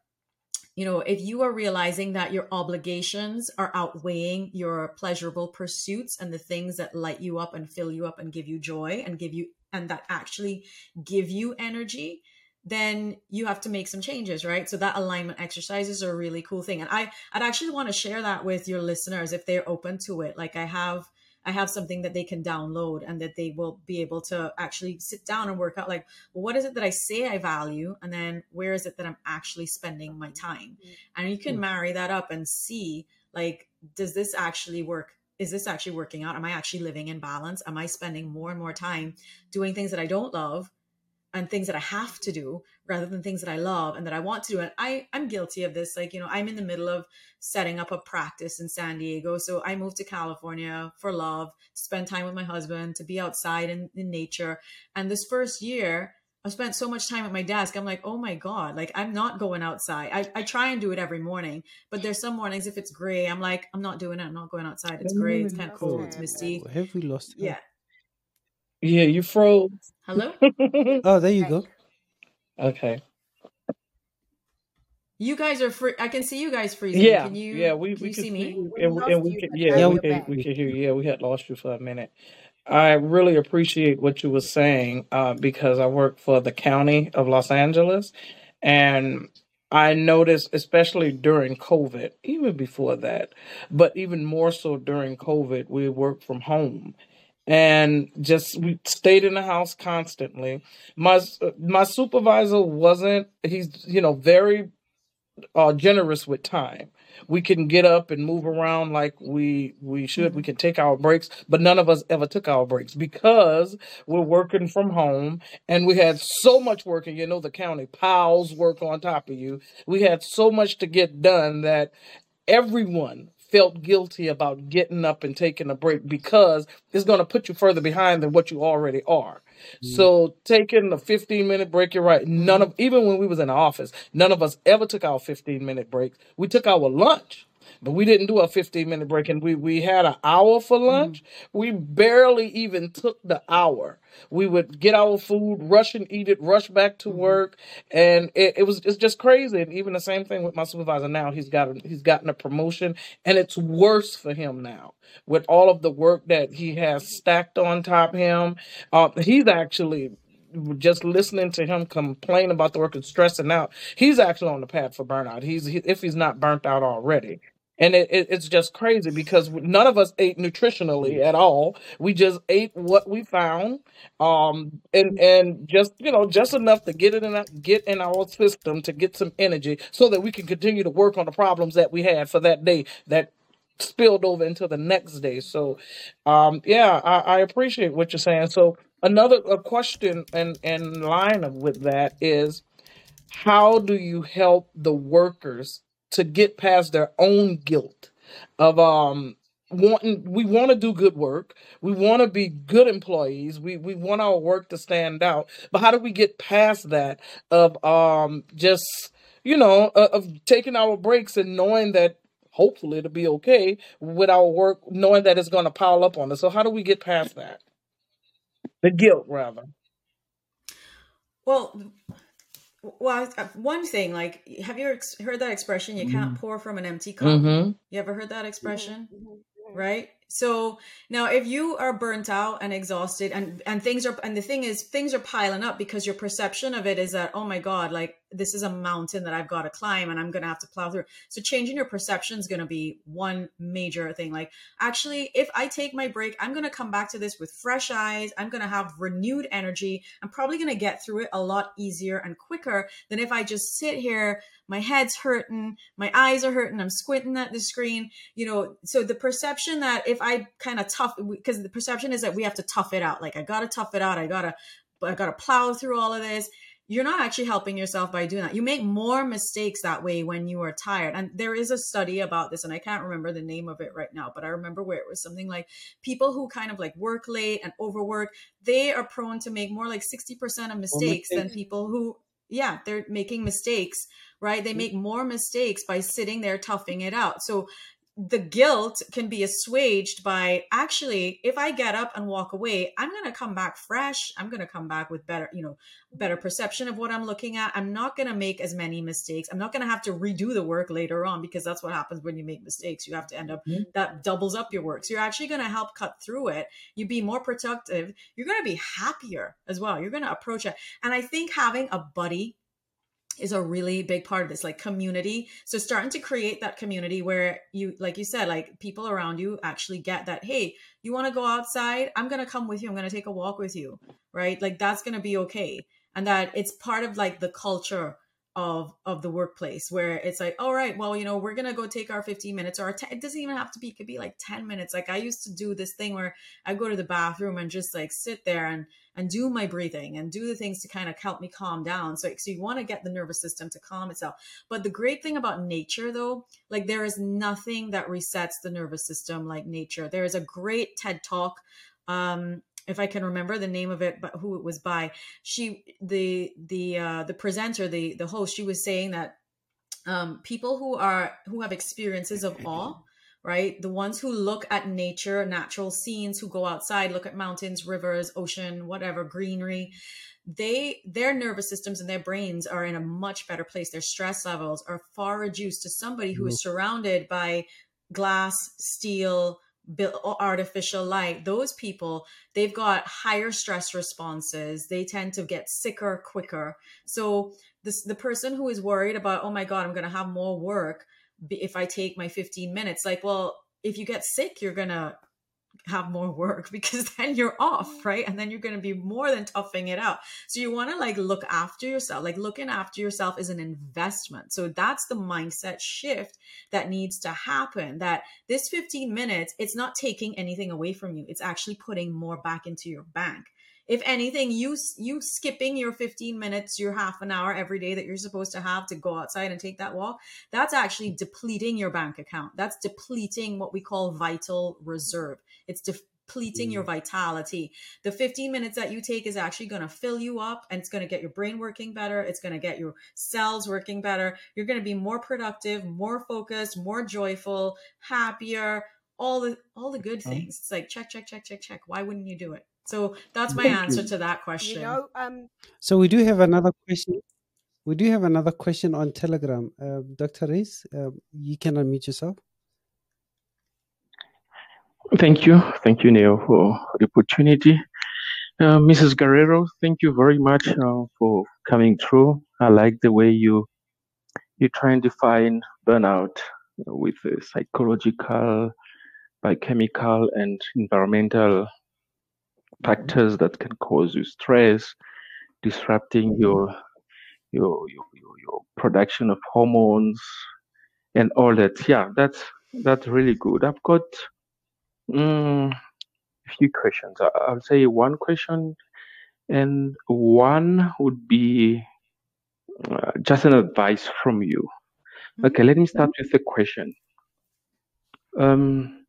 you know if you are realizing that your obligations are outweighing your pleasurable pursuits and the things that light you up and fill you up and give you joy and give you and that actually give you energy then you have to make some changes, right? So that alignment exercises are a really cool thing. And I, I'd actually want to share that with your listeners if they're open to it. Like I have, I have something that they can download and that they will be able to actually sit down and work out like, well, what is it that I say I value? And then where is it that I'm actually spending my time? And you can mm-hmm. marry that up and see like, does this actually work? Is this actually working out? Am I actually living in balance? Am I spending more and more time doing things that I don't love and things that I have to do rather than things that I love and that I want to do. And I, I'm guilty of this. Like, you know, I'm in the middle of setting up a practice in San Diego. So I moved to California for love, to spend time with my husband, to be outside in, in nature. And this first year, I spent so much time at my desk. I'm like, oh my God, like I'm not going outside. I, I try and do it every morning, but there's some mornings if it's gray, I'm like, I'm not doing it. I'm not going outside. It's gray. It's kind of cold. It's misty. Have we lost? Uh, yeah. Yeah, you froze. Hello? <laughs> oh, there you go. Okay. You guys are free. I can see you guys freezing. Yeah, can you? yeah, we can we see me. and, and we can, yeah, yeah, we can we can hear you. Yeah, we had lost you for a minute. I really appreciate what you were saying uh, because I work for the county of Los Angeles, and I noticed, especially during COVID, even before that, but even more so during COVID, we work from home and just we stayed in the house constantly. My my supervisor wasn't he's you know very uh, generous with time. We can get up and move around like we we should. We mm-hmm. can take our breaks, but none of us ever took our breaks because we're working from home and we had so much work. And you know the county piles work on top of you. We had so much to get done that everyone felt guilty about getting up and taking a break because it's going to put you further behind than what you already are. Mm. So taking a 15 minute break, you're right. None of, even when we was in the office, none of us ever took our 15 minute breaks. We took our lunch but we didn't do a 15 minute break and we, we had an hour for mm-hmm. lunch. Mm-hmm. We barely even took the hour. We would get our food, rush and eat it, rush back to mm-hmm. work. And it, it was, it's just crazy. And even the same thing with my supervisor now, he's got, a, he's gotten a promotion and it's worse for him now with all of the work that he has stacked on top him. Uh, he's actually just listening to him complain about the work and stressing out, he's actually on the path for burnout. He's he, if he's not burnt out already and it, it, it's just crazy because none of us ate nutritionally at all. We just ate what we found, um, and and just you know just enough to get it in get in our system to get some energy so that we can continue to work on the problems that we had for that day that spilled over into the next day. So, um, yeah, I, I appreciate what you're saying. So another a question and and line of with that is, how do you help the workers to get past their own guilt of um wanting we want to do good work. We want to be good employees. We we want our work to stand out. But how do we get past that of um just you know uh, of taking our breaks and knowing that hopefully it'll be okay with our work knowing that it's going to pile up on us? So how do we get past that? The guilt. Rather. Well well, uh, one thing, like, have you heard that expression? You can't mm-hmm. pour from an empty cup. Mm-hmm. You ever heard that mm-hmm. expression? Mm-hmm. Right? So now if you are burnt out and exhausted and and things are and the thing is things are piling up because your perception of it is that oh my god like this is a mountain that I've got to climb and I'm going to have to plow through. So changing your perception is going to be one major thing. Like actually if I take my break, I'm going to come back to this with fresh eyes. I'm going to have renewed energy. I'm probably going to get through it a lot easier and quicker than if I just sit here my head's hurting, my eyes are hurting, I'm squinting at the screen, you know. So the perception that if I kind of tough, because the perception is that we have to tough it out. Like I gotta tough it out. I gotta, I gotta plow through all of this. You're not actually helping yourself by doing that. You make more mistakes that way when you are tired. And there is a study about this, and I can't remember the name of it right now, but I remember where it was something like people who kind of like work late and overwork, they are prone to make more like 60% of mistakes than people who, yeah, they're making mistakes right? They mm-hmm. make more mistakes by sitting there toughing it out. So the guilt can be assuaged by actually if i get up and walk away i'm going to come back fresh. I'm going to come back with better you know better perception of what i'm looking at. I'm not going to make as many mistakes. I'm not going to have to redo the work later on because that's what happens when you make mistakes. You have to end up mm-hmm. that doubles up your work. So you're actually going to help cut through it. You'd be more productive. You're going to be happier as well. You're going to approach it. And i think having a buddy is a really big part of this like community. So starting to create that community where you like you said like people around you actually get that hey you want to go outside? I'm going to come with you. I'm going to take a walk with you right? Like that's going to be okay. And that it's part of like the culture of of the workplace where it's like all right well you know we're gonna go take our 15 minutes or 10, it doesn't even have to be it could be like 10 minutes. Like i used to do this thing where i go to the bathroom and just like sit there and and do my breathing and do the things to kind of help me calm down. So, so you want to get the nervous system to calm itself. But the great thing about nature though like there is nothing that resets the nervous system like nature. There is a great ted talk um if I can remember the name of it, but who it was by, she the the uh, the presenter, the the host, she was saying that um, people who are who have experiences of awe, right, the ones who look at nature, natural scenes, who go outside, look at mountains, rivers, ocean, whatever, greenery, they their nervous systems and their brains are in a much better place. Their stress levels are far reduced to somebody who is mm-hmm. surrounded by glass, steel, artificial light those people they've got higher stress responses. They tend to get sicker quicker. So this the person who is worried about oh my god i'm going to have more work if i take my 15 minutes like well if you get sick you're going to have more work <laughs> because then you're off, mm. right? And then you're going to be more than toughing it out. So you want to like look after yourself. Like looking after yourself is an investment. So that's the mindset shift that needs to happen that this 15 minutes, it's not taking anything away from you. It's actually putting more back into your bank if anything you you skipping your 15 minutes your half an hour every day that you're supposed to have to go outside and take that walk that's actually depleting your bank account that's depleting what we call vital reserve it's depleting your mm. vitality the 15 minutes that you take is actually going to fill you up and it's going to get your brain working better it's going to get your cells working better you're going to be more productive more focused more joyful happier all the all the good things it's like check check check check check why wouldn't you do it so that's my Thank answer you. to that question. You know, um, so we do have another question. We do have another question on Telegram. Uh, Dr. Rees, uh, you can unmute yourself. Thank you. Thank you, Neo, for the opportunity. Uh, Mrs. Guerrero, thank you very much uh, for coming through. I like the way you you try and define burnout with the psychological, biochemical, and environmental factors that can cause you stress, disrupting your your your, your, your production of hormones and all that. Yeah, that's that's really good. I've got um, a few questions. I'll say one question, and one would be uh, just an advice from you. Okay, let me start with the question. Um,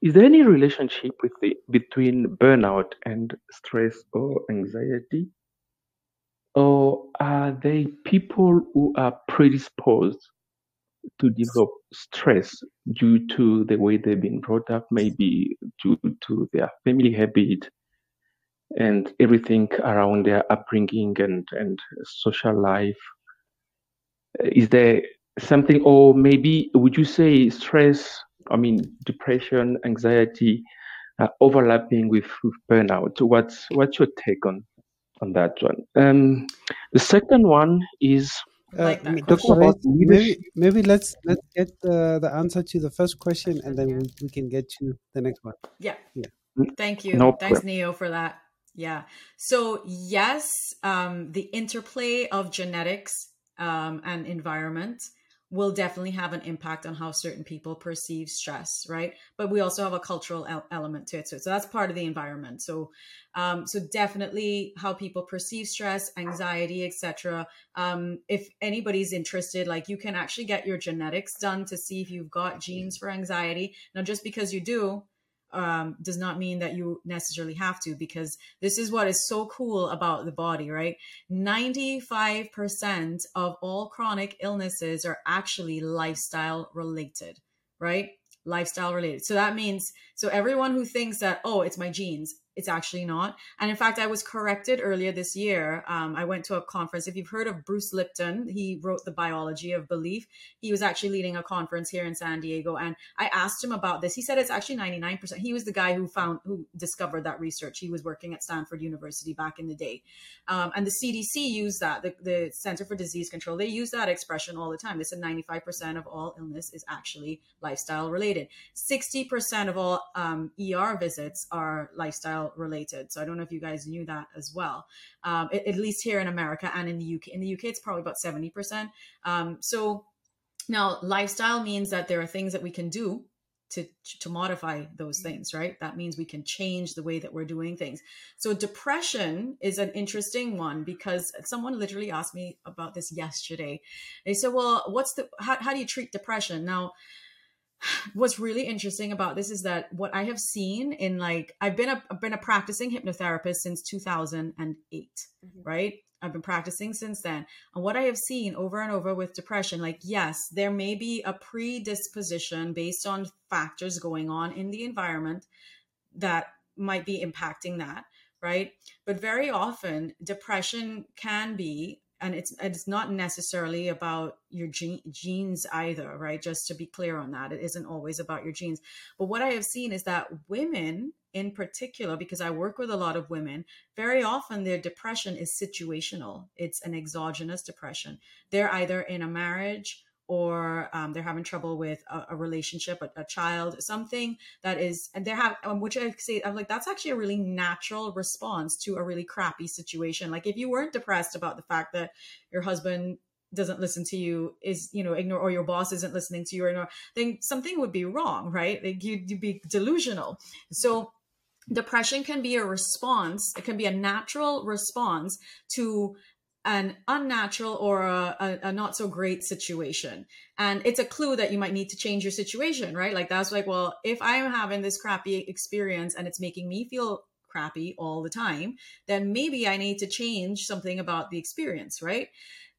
is there any relationship with the, between burnout and stress or anxiety? Or are they people who are predisposed to develop stress due to the way they've been brought up, maybe due to their family habit and everything around their upbringing and, and social life? Is there something, or maybe would you say stress I mean, depression, anxiety, uh, overlapping with, with burnout. What's what's your take on on that one? Um, the second one is uh, Dr. maybe maybe let's let's get the, the answer to the first question and then we, we can get to the next one. Yeah. Yeah. Mm, Thank you. No Thanks, Neo, for that. Yeah. So yes, um, the interplay of genetics um, and environment will definitely have an impact on how certain people perceive stress right? But we also have a cultural el- element to it so, so that's part of the environment. So um, so definitely how people perceive stress anxiety etc um, if anybody's interested like you can actually get your genetics done to see if you've got genes for anxiety. Now just because you do um, does not mean that you necessarily have to, because this is what is so cool about the body, right? 95% of all chronic illnesses are actually lifestyle related, right? lifestyle related. So that means, so everyone who thinks that, oh, it's my genes, it's actually not. And in fact, I was corrected earlier this year. Um, I went to a conference. If you've heard of Bruce Lipton, he wrote The Biology of Belief. He was actually leading a conference here in San Diego. And I asked him about this. He said it's actually 99%. He was the guy who found, who discovered that research. He was working at Stanford University back in the day. Um, and the CDC used that, the, the Center for Disease Control, they use that expression all the time. They said 95% of all illness is actually lifestyle related. 60% of all um, ER visits are lifestyle related. So I don't know if you guys knew that as well. Um, at, at, least here in America and in the UK. In the UK, it's probably about 70%. Um, so now lifestyle means that there are things that we can do to to modify those things right that means we can change the way that we're doing things so depression is an interesting one because someone literally asked me about this yesterday they said well what's the how, how do you treat depression now what's really interesting about this is that what I have seen in like I've been a I've been a practicing hypnotherapist since 2008, mm-hmm. right? I've been practicing since then. And what I have seen over and over with depression, like, yes, there may be a predisposition based on factors going on in the environment that might be impacting that, right? But very often, depression can be and it's it's not necessarily about your gene, genes either right? Just to be clear on that it isn't always about your genes. But what i have seen is that women in particular because i work with a lot of women very often their depression is situational. It's an exogenous depression. They're either in a marriage or um, they're having trouble with a, a relationship, a, a, child, something that is, and they're um, which I say, I'm like, that's actually a really natural response to a really crappy situation. Like if you weren't depressed about the fact that your husband doesn't listen to you is you know ignore or your boss isn't listening to you or ignore then something would be wrong right like you'd, you'd be delusional so depression can be a response it can be a natural response to an unnatural or a, a, a, not so great situation. And it's a clue that you might need to change your situation, right? Like that's like, well, if I'm having this crappy experience and it's making me feel crappy all the time, then maybe I need to change something about the experience, right?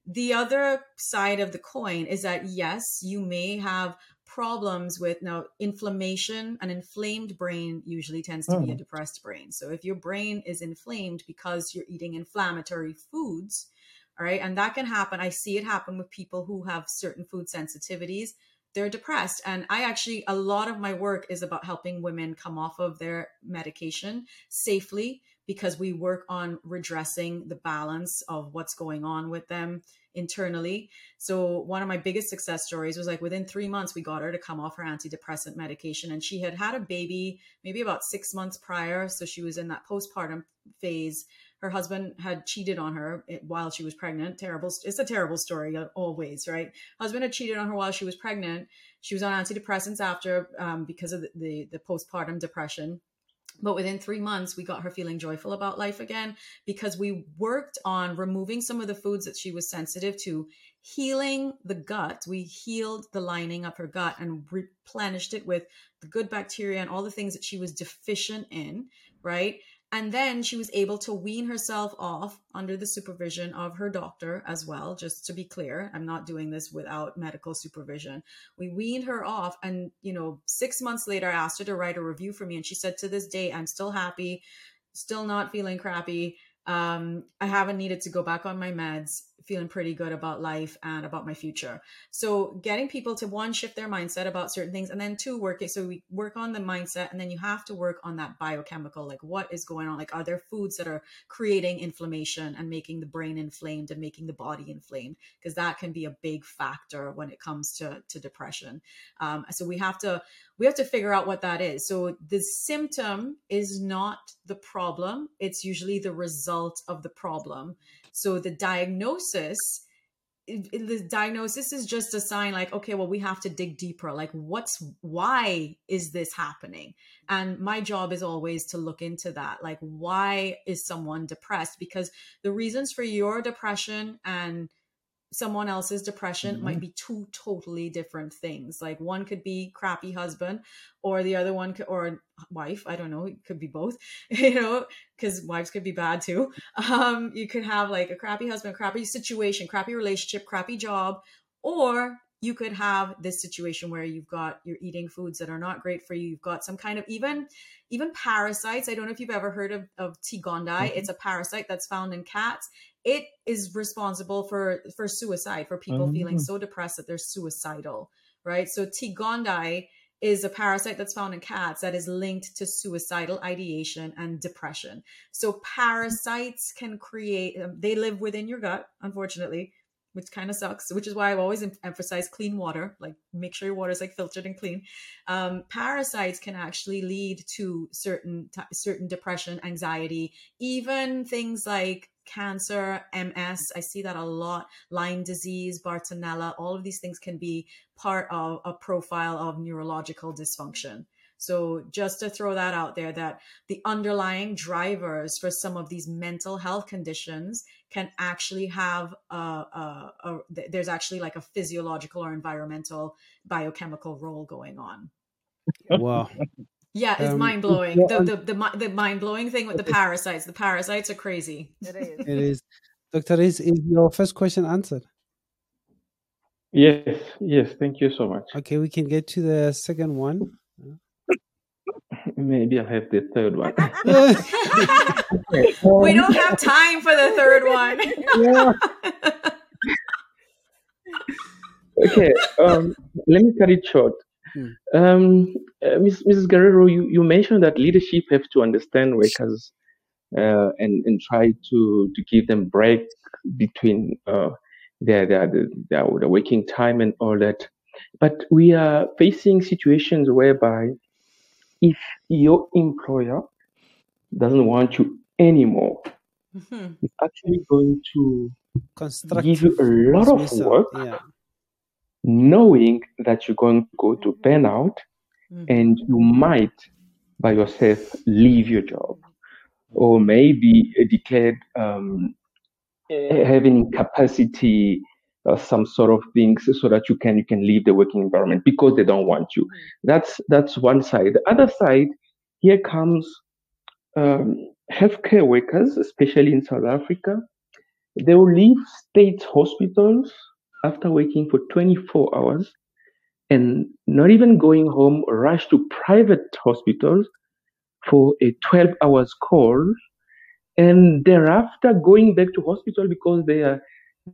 The other side of the coin is that yes, you may have problems with now inflammation an inflamed brain usually tends to be a hmm. depressed brain so if your brain is inflamed because you're eating inflammatory foods all right. And that can happen. I see it happen with people who have certain food sensitivities. They're depressed. And I actually, a lot of my work is about helping women come off of their medication safely because we work on redressing the balance of what's going on with them internally. So one of my biggest success stories was like within three months, we got her to come off her antidepressant medication. And she had had a baby maybe about six months prior. So she was in that postpartum phase her husband had cheated on her while she was pregnant. Terrible. It's a terrible story always, right? Husband had cheated on her while she was pregnant. She was on antidepressants after um, because of the, the, the postpartum depression. But within three months, we got her feeling joyful about life again because we worked on removing some of the foods that she was sensitive to, healing the gut. We healed the lining of her gut and replenished it with the good bacteria and all the things that she was deficient in, right? And then she was able to wean herself off under the supervision of her doctor as well. Just to be clear, I'm not doing this without medical supervision. We weaned her off. And, you know, six months later, I asked her to write a review for me. And she said, to this day, I'm still happy, still not feeling crappy. Um, I haven't needed to go back on my meds feeling pretty good about life and about my future. So getting people to one shift their mindset about certain things and then two work it so we work on the mindset and then you have to work on that biochemical like what is going on like are there foods that are creating inflammation and making the brain inflamed and making the body inflamed because that can be a big factor when it comes to to depression. Um, so we have to we have to figure out what that is. So the symptom is not the problem, it's usually the result of the problem. So the diagnosis the diagnosis is just a sign like okay well we have to dig deeper. Like what's why is this happening? And my job is always to look into that. Like why is someone depressed? Because the reasons for your depression and someone else's depression mm-hmm. might be two totally different things. Like one could be crappy husband, or the other one could, or wife. I don't know. It could be both, <laughs> you know, because wives could be bad too. Um, you could have like a crappy husband, crappy situation, crappy relationship, crappy job, or you could have this situation where you've got you're eating foods that are not great for you you've got some kind of even even parasites i don't know if you've ever heard of, of t gondii mm-hmm. it's a parasite that's found in cats it is responsible for for suicide for people mm-hmm. feeling so depressed that they're suicidal right so t gondii is a parasite that's found in cats that is linked to suicidal ideation and depression. So parasites can create, um, they live within your gut, unfortunately, which kind of sucks, which is why I've always em- emphasized clean water, like make sure your water is like filtered and clean. Um, parasites can actually lead to certain, t- certain depression, anxiety, even things like cancer, MS. I see that a lot. Lyme disease, Bartonella, all of these things can be part of a profile of neurological dysfunction. So just to throw that out there, that the underlying drivers for some of these mental health conditions can actually have a, a, a there's actually like a physiological or environmental biochemical role going on. Wow. Yeah, it's um, mind blowing. The, the the the mind blowing thing with the parasites. The parasites are crazy. It is. It is. Doctor, is is your first question answered? Yes, yes. Thank you so much. Okay, we can get to the second one. Maybe I have the third one. <laughs> we don't have time for the third one. <laughs> okay, um, let me cut it short. Hmm. Um, uh, Ms., Mrs. Guerrero, you, you mentioned that leadership have to understand workers uh, and and try to to give them break between uh, their, their, their their working time and all that. But we are facing situations whereby if your employer doesn't want you anymore, mm-hmm. it's actually going to give you a lot of work. Yeah knowing that you're going to go to burnout mm-hmm. and you might by yourself leave your job or maybe declared um, having incapacity or some sort of things so that you can you can leave the working environment because they don't want you. That's that's one side. The other side here comes um, healthcare workers especially in south africa. They will leave state hospitals after working for 24 hours and not even going home, rush to private hospitals for a 12 hours call and thereafter going back to hospital because they are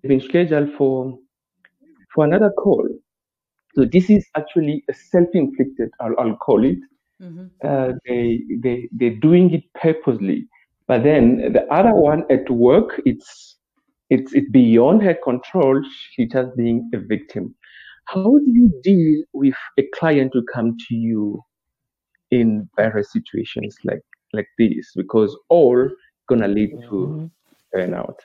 being scheduled for for another call. So this is actually a self-inflicted, I'll, I'll call it. Mm-hmm. Uh, they they they're doing it purposely. But then the other one at work, it's it's it's beyond her control. She's just being a victim. How do you deal with a client who come to you in various situations like like this? Because all gonna lead to mm-hmm. burnout.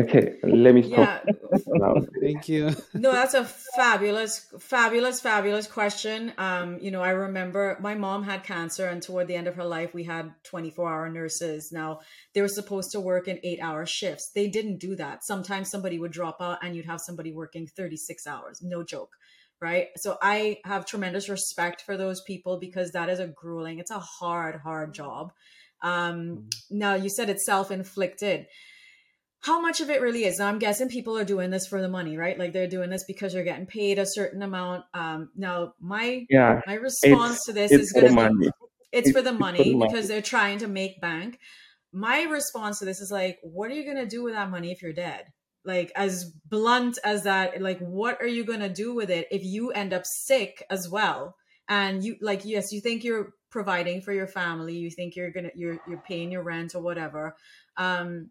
Okay, let me stop. Yeah. Thank you. No, that's a fabulous, fabulous, fabulous question. Um, you know, I remember my mom had cancer, and toward the end of her life, we had 24 hour nurses. Now, they were supposed to work in eight hour shifts. They didn't do that. Sometimes somebody would drop out, and you'd have somebody working 36 hours. No joke. Right. So I have tremendous respect for those people because that is a grueling, it's a hard, hard job. Um, mm-hmm. now, you said it's self inflicted how much of it really is. Now, I'm guessing people are doing this for the money, right? Like they're doing this because they're getting paid a certain amount. Um, now, my yeah, my response to this is going to be it's, it's, for the money, for the money because they're trying to make bank. My response to this is like, what are you going to do with that money if you're dead? Like as blunt as that, like what are you going to do with it if you end up sick as well? And you like, yes, you think you're providing for your family, you think you're gonna you're you're paying your rent or whatever. Um,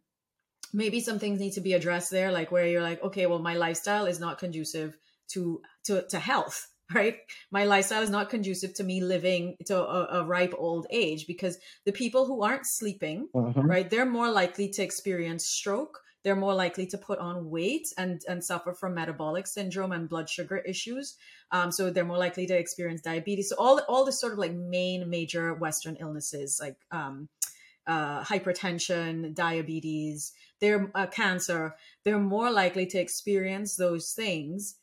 maybe some things need to be addressed there like where you're like okay well my lifestyle is not conducive to to to health <laughs> right? My lifestyle is not conducive to me living to a, a ripe old age because the people who aren't sleeping mm-hmm. right they're more likely to experience stroke. They're more likely to put on weight and and suffer from metabolic syndrome and blood sugar issues. Um, so they're more likely to experience diabetes. So all all the sort of like main major western illnesses like um, uh, hypertension diabetes they're uh, cancer, they're more likely to experience those things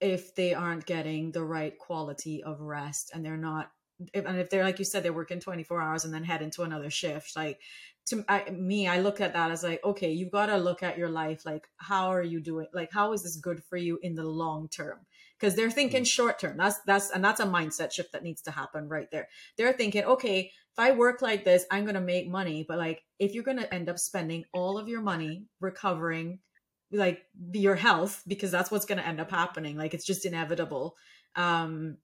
if they aren't getting the right quality of rest and they're not if, and if they're like you said they're working 24 hours and then head into another shift like to I, me, I look at that as like, okay, you've got to look at your life. Like, how are you doing? Like, how is this good for you in the long term? Because they're thinking mm. short term. That's that's and that's a mindset shift that needs to happen right there. They're thinking, okay, if I work like this, I'm gonna make money. But like, if you're gonna end up spending all of your money recovering, like your health, because that's what's gonna end up happening. Like, it's just inevitable. Um,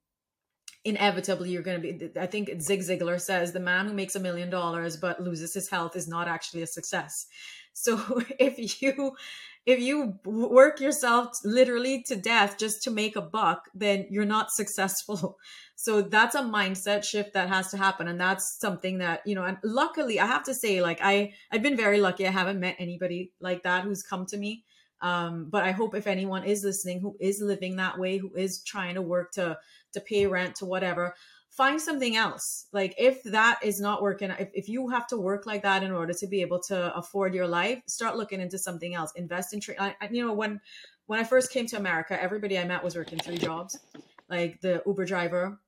inevitably you're going to be i think zig ziglar says the man who makes a million dollars but loses his health is not actually a success so <laughs> if you if you work yourself literally to death just to make a buck then you're not successful. <laughs> So that's a mindset shift that has to happen and that's something that you know and luckily i have to say like i i've been very lucky. I haven't met anybody like that who's come to me. Um, but i hope if anyone is listening who is living that way who is trying to work to to pay rent to whatever find something else. Like if that is not working if, if you have to work like that in order to be able to afford your life start looking into something else. Invest in trade you know when when i first came to america everybody i met was working three jobs. Like the uber driver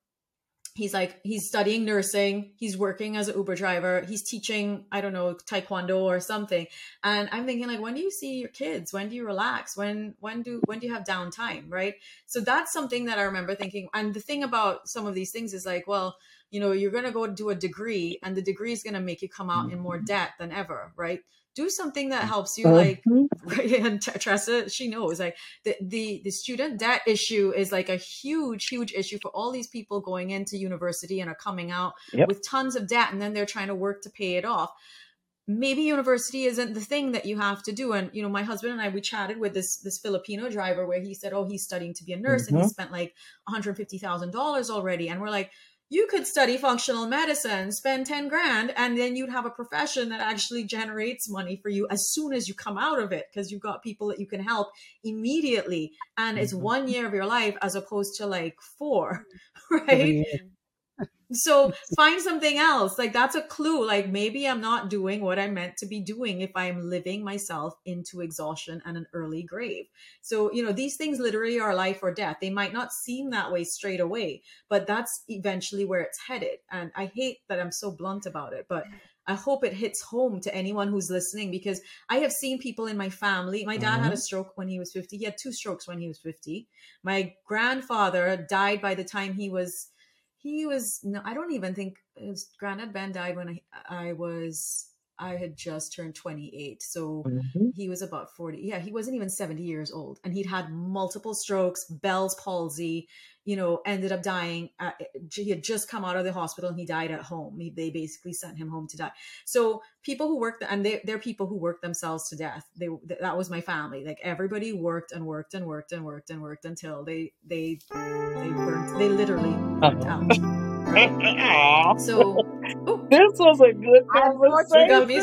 he's like he's studying nursing. He's working as an uber driver. He's teaching i don't know taekwondo or something. And i'm thinking like when do you see your kids? When do you relax? When when do when do you have downtime right? So that's something that i remember thinking. And the thing about some of these things is like well you know you're going to go do a degree and the degree is going to make you come out in more mm-hmm. debt than ever right do something that helps you like mm-hmm. <laughs> and Tressa she knows like the, the the student debt issue is like a huge huge issue for all these people going into university and are coming out yep. with tons of debt and then they're trying to work to pay it off maybe university isn't the thing that you have to do and you know my husband and i we chatted with this this filipino driver where he said oh he's studying to be a nurse mm-hmm. and he mm-hmm. spent like $150000 already and we're like you could study functional medicine, spend 10 grand, and then you'd have a profession that actually generates money for you as soon as you come out of it because you've got people that you can help immediately. And mm-hmm. it's one year of your life as opposed to like four, <laughs> right? So find something else like that's a clue like maybe i'm not doing what i'm meant to be doing if i'm living myself into exhaustion and an early grave so you know these things literally are life or death they might not seem that way straight away but that's eventually where it's headed and i hate that i'm so blunt about it but I hope it hits home to anyone who's listening because I have seen people in my family. My dad mm-hmm. had a mm-hmm. stroke when he was 50. He had two strokes when he was 50. My grandfather died by the time he was he was no i don't even think his granddad ben died when i i was i had just turned 28 so mm-hmm. he was about 40 yeah he wasn't even 70 years old and he'd had multiple strokes bell's palsy you know, ended up dying. At, he had just come out of the hospital and he died at home. He, they basically sent him home to die. So people who work, and they, they're people who work themselves to death. They that was my family. Like everybody worked and worked and worked and worked and worked until they they they burnt. They literally burnt out. Right? so oh, this was a good conversation. <laughs>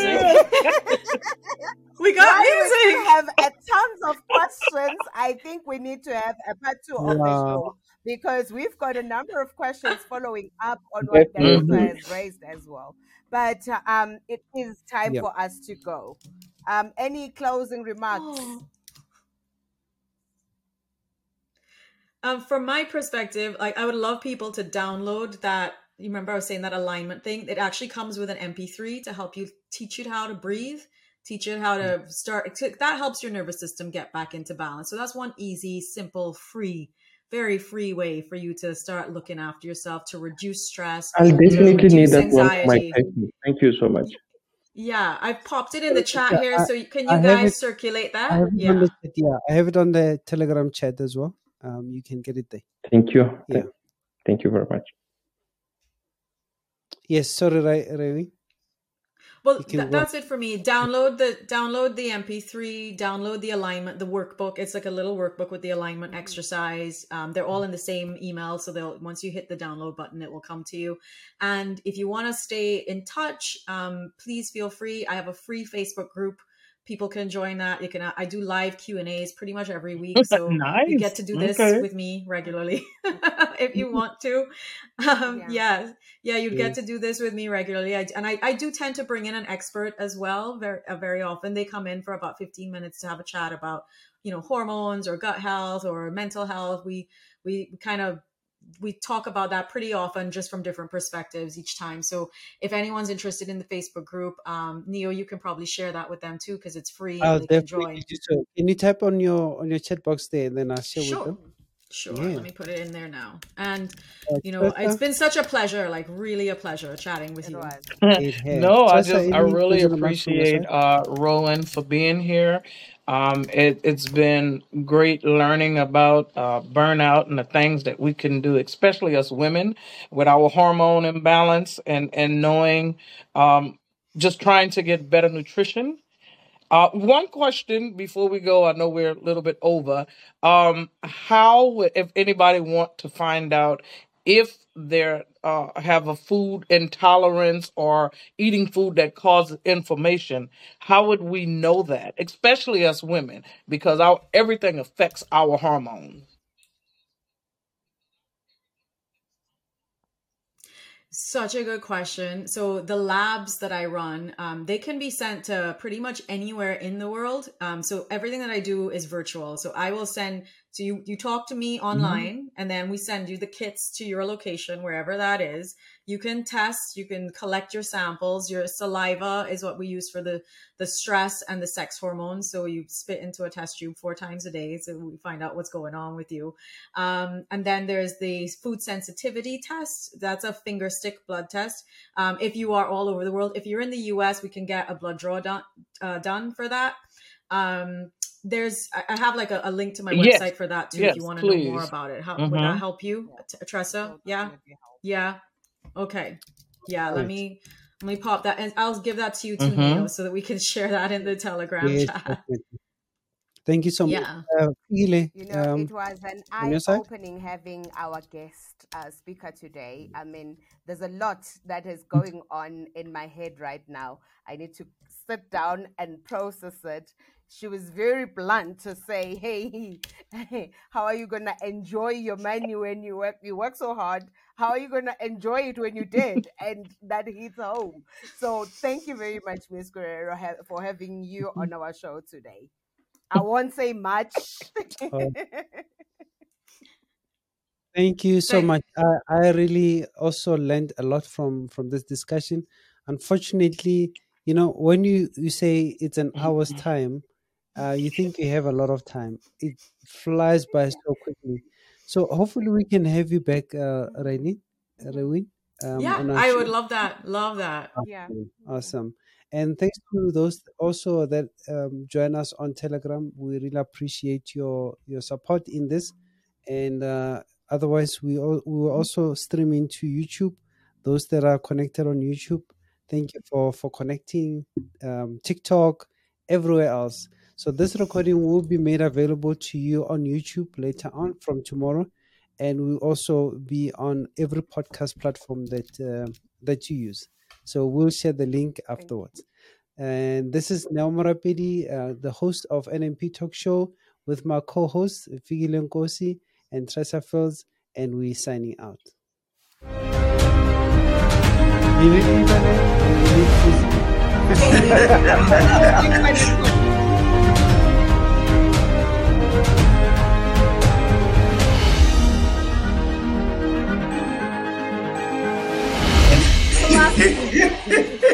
we got music. We have a tons of questions. I think we need to have a part two of the show because we've got a number of questions following up on what mm-hmm. has raised as well. But um, it is time yep. for us to go. Um, any closing remarks? Um, from my perspective, like I would love people to download that. You remember I was saying that alignment thing? It actually comes with an MP3 to help you teach you how to breathe, teach you how to start. That helps your nervous system get back into balance. So that's one easy, simple, free very free way for you to start looking after yourself to reduce stress. I'll definitely need that one. My thank you so much. Yeah, I've popped it in the chat here. So can you guys it, circulate that? I yeah. The, yeah, I have it on the Telegram chat as well. Um, you can get it there. Thank you. Yeah. Thank you very much. Yes, sorry, Ravi. Well, th- that's it for me. Download the download the MP3, download the alignment, the workbook. It's like a little workbook with the alignment exercise. Um, they're all in the same email, so they'll once you hit the download button, it will come to you. And if you want to stay in touch, um, please feel free. I have a free Facebook group people can join that. You can i do live q and a's pretty much every <laughs> week so nice. you get to do this okay. with me regularly <laughs> if you want to. Um, yeah. yeah yeah you'd get to do this with me regularly. I, and I, I do tend to bring in an expert as well very uh, very often. They come in for about 15 minutes to have a chat about you know hormones or gut health or mental health. We we kind of we talk about that pretty often, just from different perspectives each time. So if anyone's interested in the Facebook group, um, Neo, you can probably share that with them too because it's free. I'll definitely can, so. can you type on your on your chat box there, and then I'll share sure. with them. Sure. Yeah. Let me put it in there now. And you know, it's been such a pleasure, like really a pleasure chatting with you. <laughs> no, I just I really appreciate uh Raewyn for being here. Um, it, has been great learning about uh, burnout and the things that we can do, especially as women, with our hormone imbalance and and knowing, um, just trying to get better nutrition uh, one question before we go. I know we're a little bit over. Um, how, if anybody want to find out if they uh, have a food intolerance or eating food that causes inflammation, how would we know that, especially as women, because our everything affects our hormones? Such a good question. So the labs that I run, um, they can be sent to pretty much anywhere in the world. Um, so everything that I do is virtual. So I will send so you you talk to me mm-hmm. online, mm-hmm. and then we send you the kits to your location wherever that is. You can test, you can collect your samples. Your saliva is what we use for the the stress and the sex hormones. So you spit into a test tube four times a day, so we find out what's going on with you. Um, and then there's the food sensitivity test. That's a finger stick blood test. Um, if you are all over the world, if you're in the U.S., we can get a blood draw done uh, done for that. Um, there's I have like a, a link to my website yes. for that too yes, if you want to know more about it. How, mm-hmm. Would that mm-hmm. help you, Tressa? Yeah, yeah. Okay, yeah. Let me let me pop that, and I'll give that to you too, mm-hmm. so that we can <laughs> share that in the Telegram yes, chat. Thank you so much. Yeah. Uh, You know, um, it was an eye opening having our guest uh, speaker today. I mean, there's a lot that is going on in my head right now. I need to sit down and process it she was very blunt to say, "Hey, hey how are you gonna enjoy your money when you work? You work so hard. How are you gonna enjoy it when you did?" <laughs> and that hits home. So, thank you very much, Miss Guerrero, for having you mm-hmm. on our show today. I won't say much. Oh. <laughs> Thank you so much. I, I really also learned a lot from from this discussion. Unfortunately, you know, when you you say it's an hour's time, uh, you think you have a lot of time. It flies by so quickly. So hopefully we can have you back, uh, Rainy, Raewyn. Um, yeah, I show. would love that. Love that. Awesome. Yeah. Awesome. And thanks to those also that um, join us on Telegram. We really appreciate your your support in this. And uh, otherwise, we all, we will also streaming to YouTube. Those that are connected on YouTube, thank you for for connecting. Um, TikTok, everywhere else. So this recording will be made available to you on YouTube later on from tomorrow, and will also be on every podcast platform that uh, that you use. So we'll share the link afterwards. And this is Morapedi, uh, the host of NMP Talk Show, with my co-hosts Figile Nkosi and Tressa Fields, and we're signing out. Yeniliği ben hep yeniliksiz. Yeah.